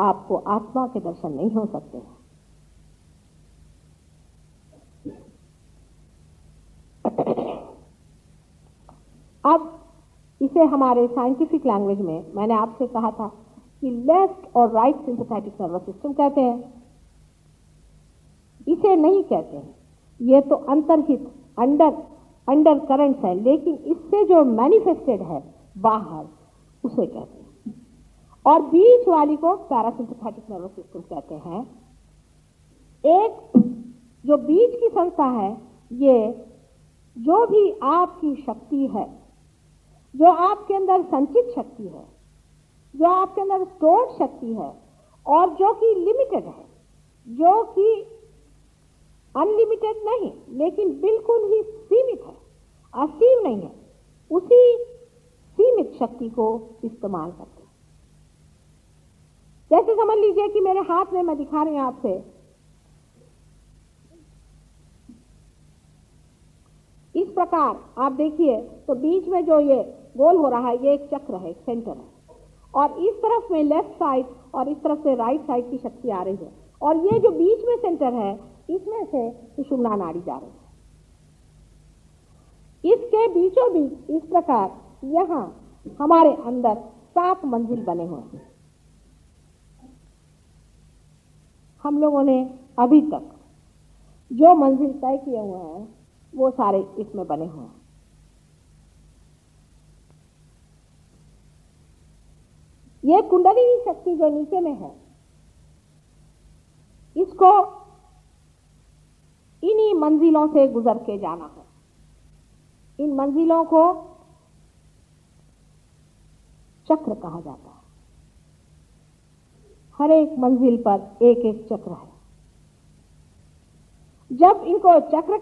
आपको आत्मा के दर्शन नहीं हो सकते। हैं अब इसे हमारे साइंटिफिक लैंग्वेज में मैंने आपसे कहा था कि लेफ़्ट और राइट सिंथेटिक नर्वस सिस्टम कहते हैं। इसे नहीं कहते हैं। ये तो अंतर्हित अंडर अंडर करंट्स है, लेकिन इससे जो मैनिफेस्टेड है, बाहर, उसे कहते हैं। और बीच वाली को पैरासिम्पथेटिक नर्वस सिस्टम कहते हैं। एक जो बीच की संस्था है, ये जो भी आपकी शक्ति है, जो आपके अंदर संचित शक्ति है, जो आपके अंदर स्टोर्ड शक्ति है, और जो कि लिमिटेड है, जो कि अनलिमिटेड नहीं, लेकिन बिल्कुल ही सीमित है, असीम नहीं है, उसी सीमित शक्ति को इस्तेमाल करते हैं। जैसे समझ लीजिए कि मेरे हाथ में मैं दिखा रही हूँ आपसे। इस प्रकार आप देखिए तो बीच में जो ये गोल हो रहा है, ये एक चक्र है, एक सेंटर है। और इस तरफ़ में लेफ़्ट साइड और इस तरफ़ से राइट साइड की शक्ति आ रही है। और ये जो बीच में सेंटर है, इसमें से सुषुम्ना नाड़ी जा रही है। इसके बीचों बीच इस प्रकार यहाँ हमारे अंदर सात मंजिल बने हुए हैं। हम लोगों ने अभी तक जो मंजिल तय किए हुए हैं, वो सारे इसमें बने हुए हैं। ये कुंडली शक्ति जो नीचे में है, इसको इन्हीं मंजिलों से गुजर के जाना है। इन मंजिलों को चक्र कहा जाता है। हर एक मंजिल पर एक एक चक्र है। जब इनको चक्र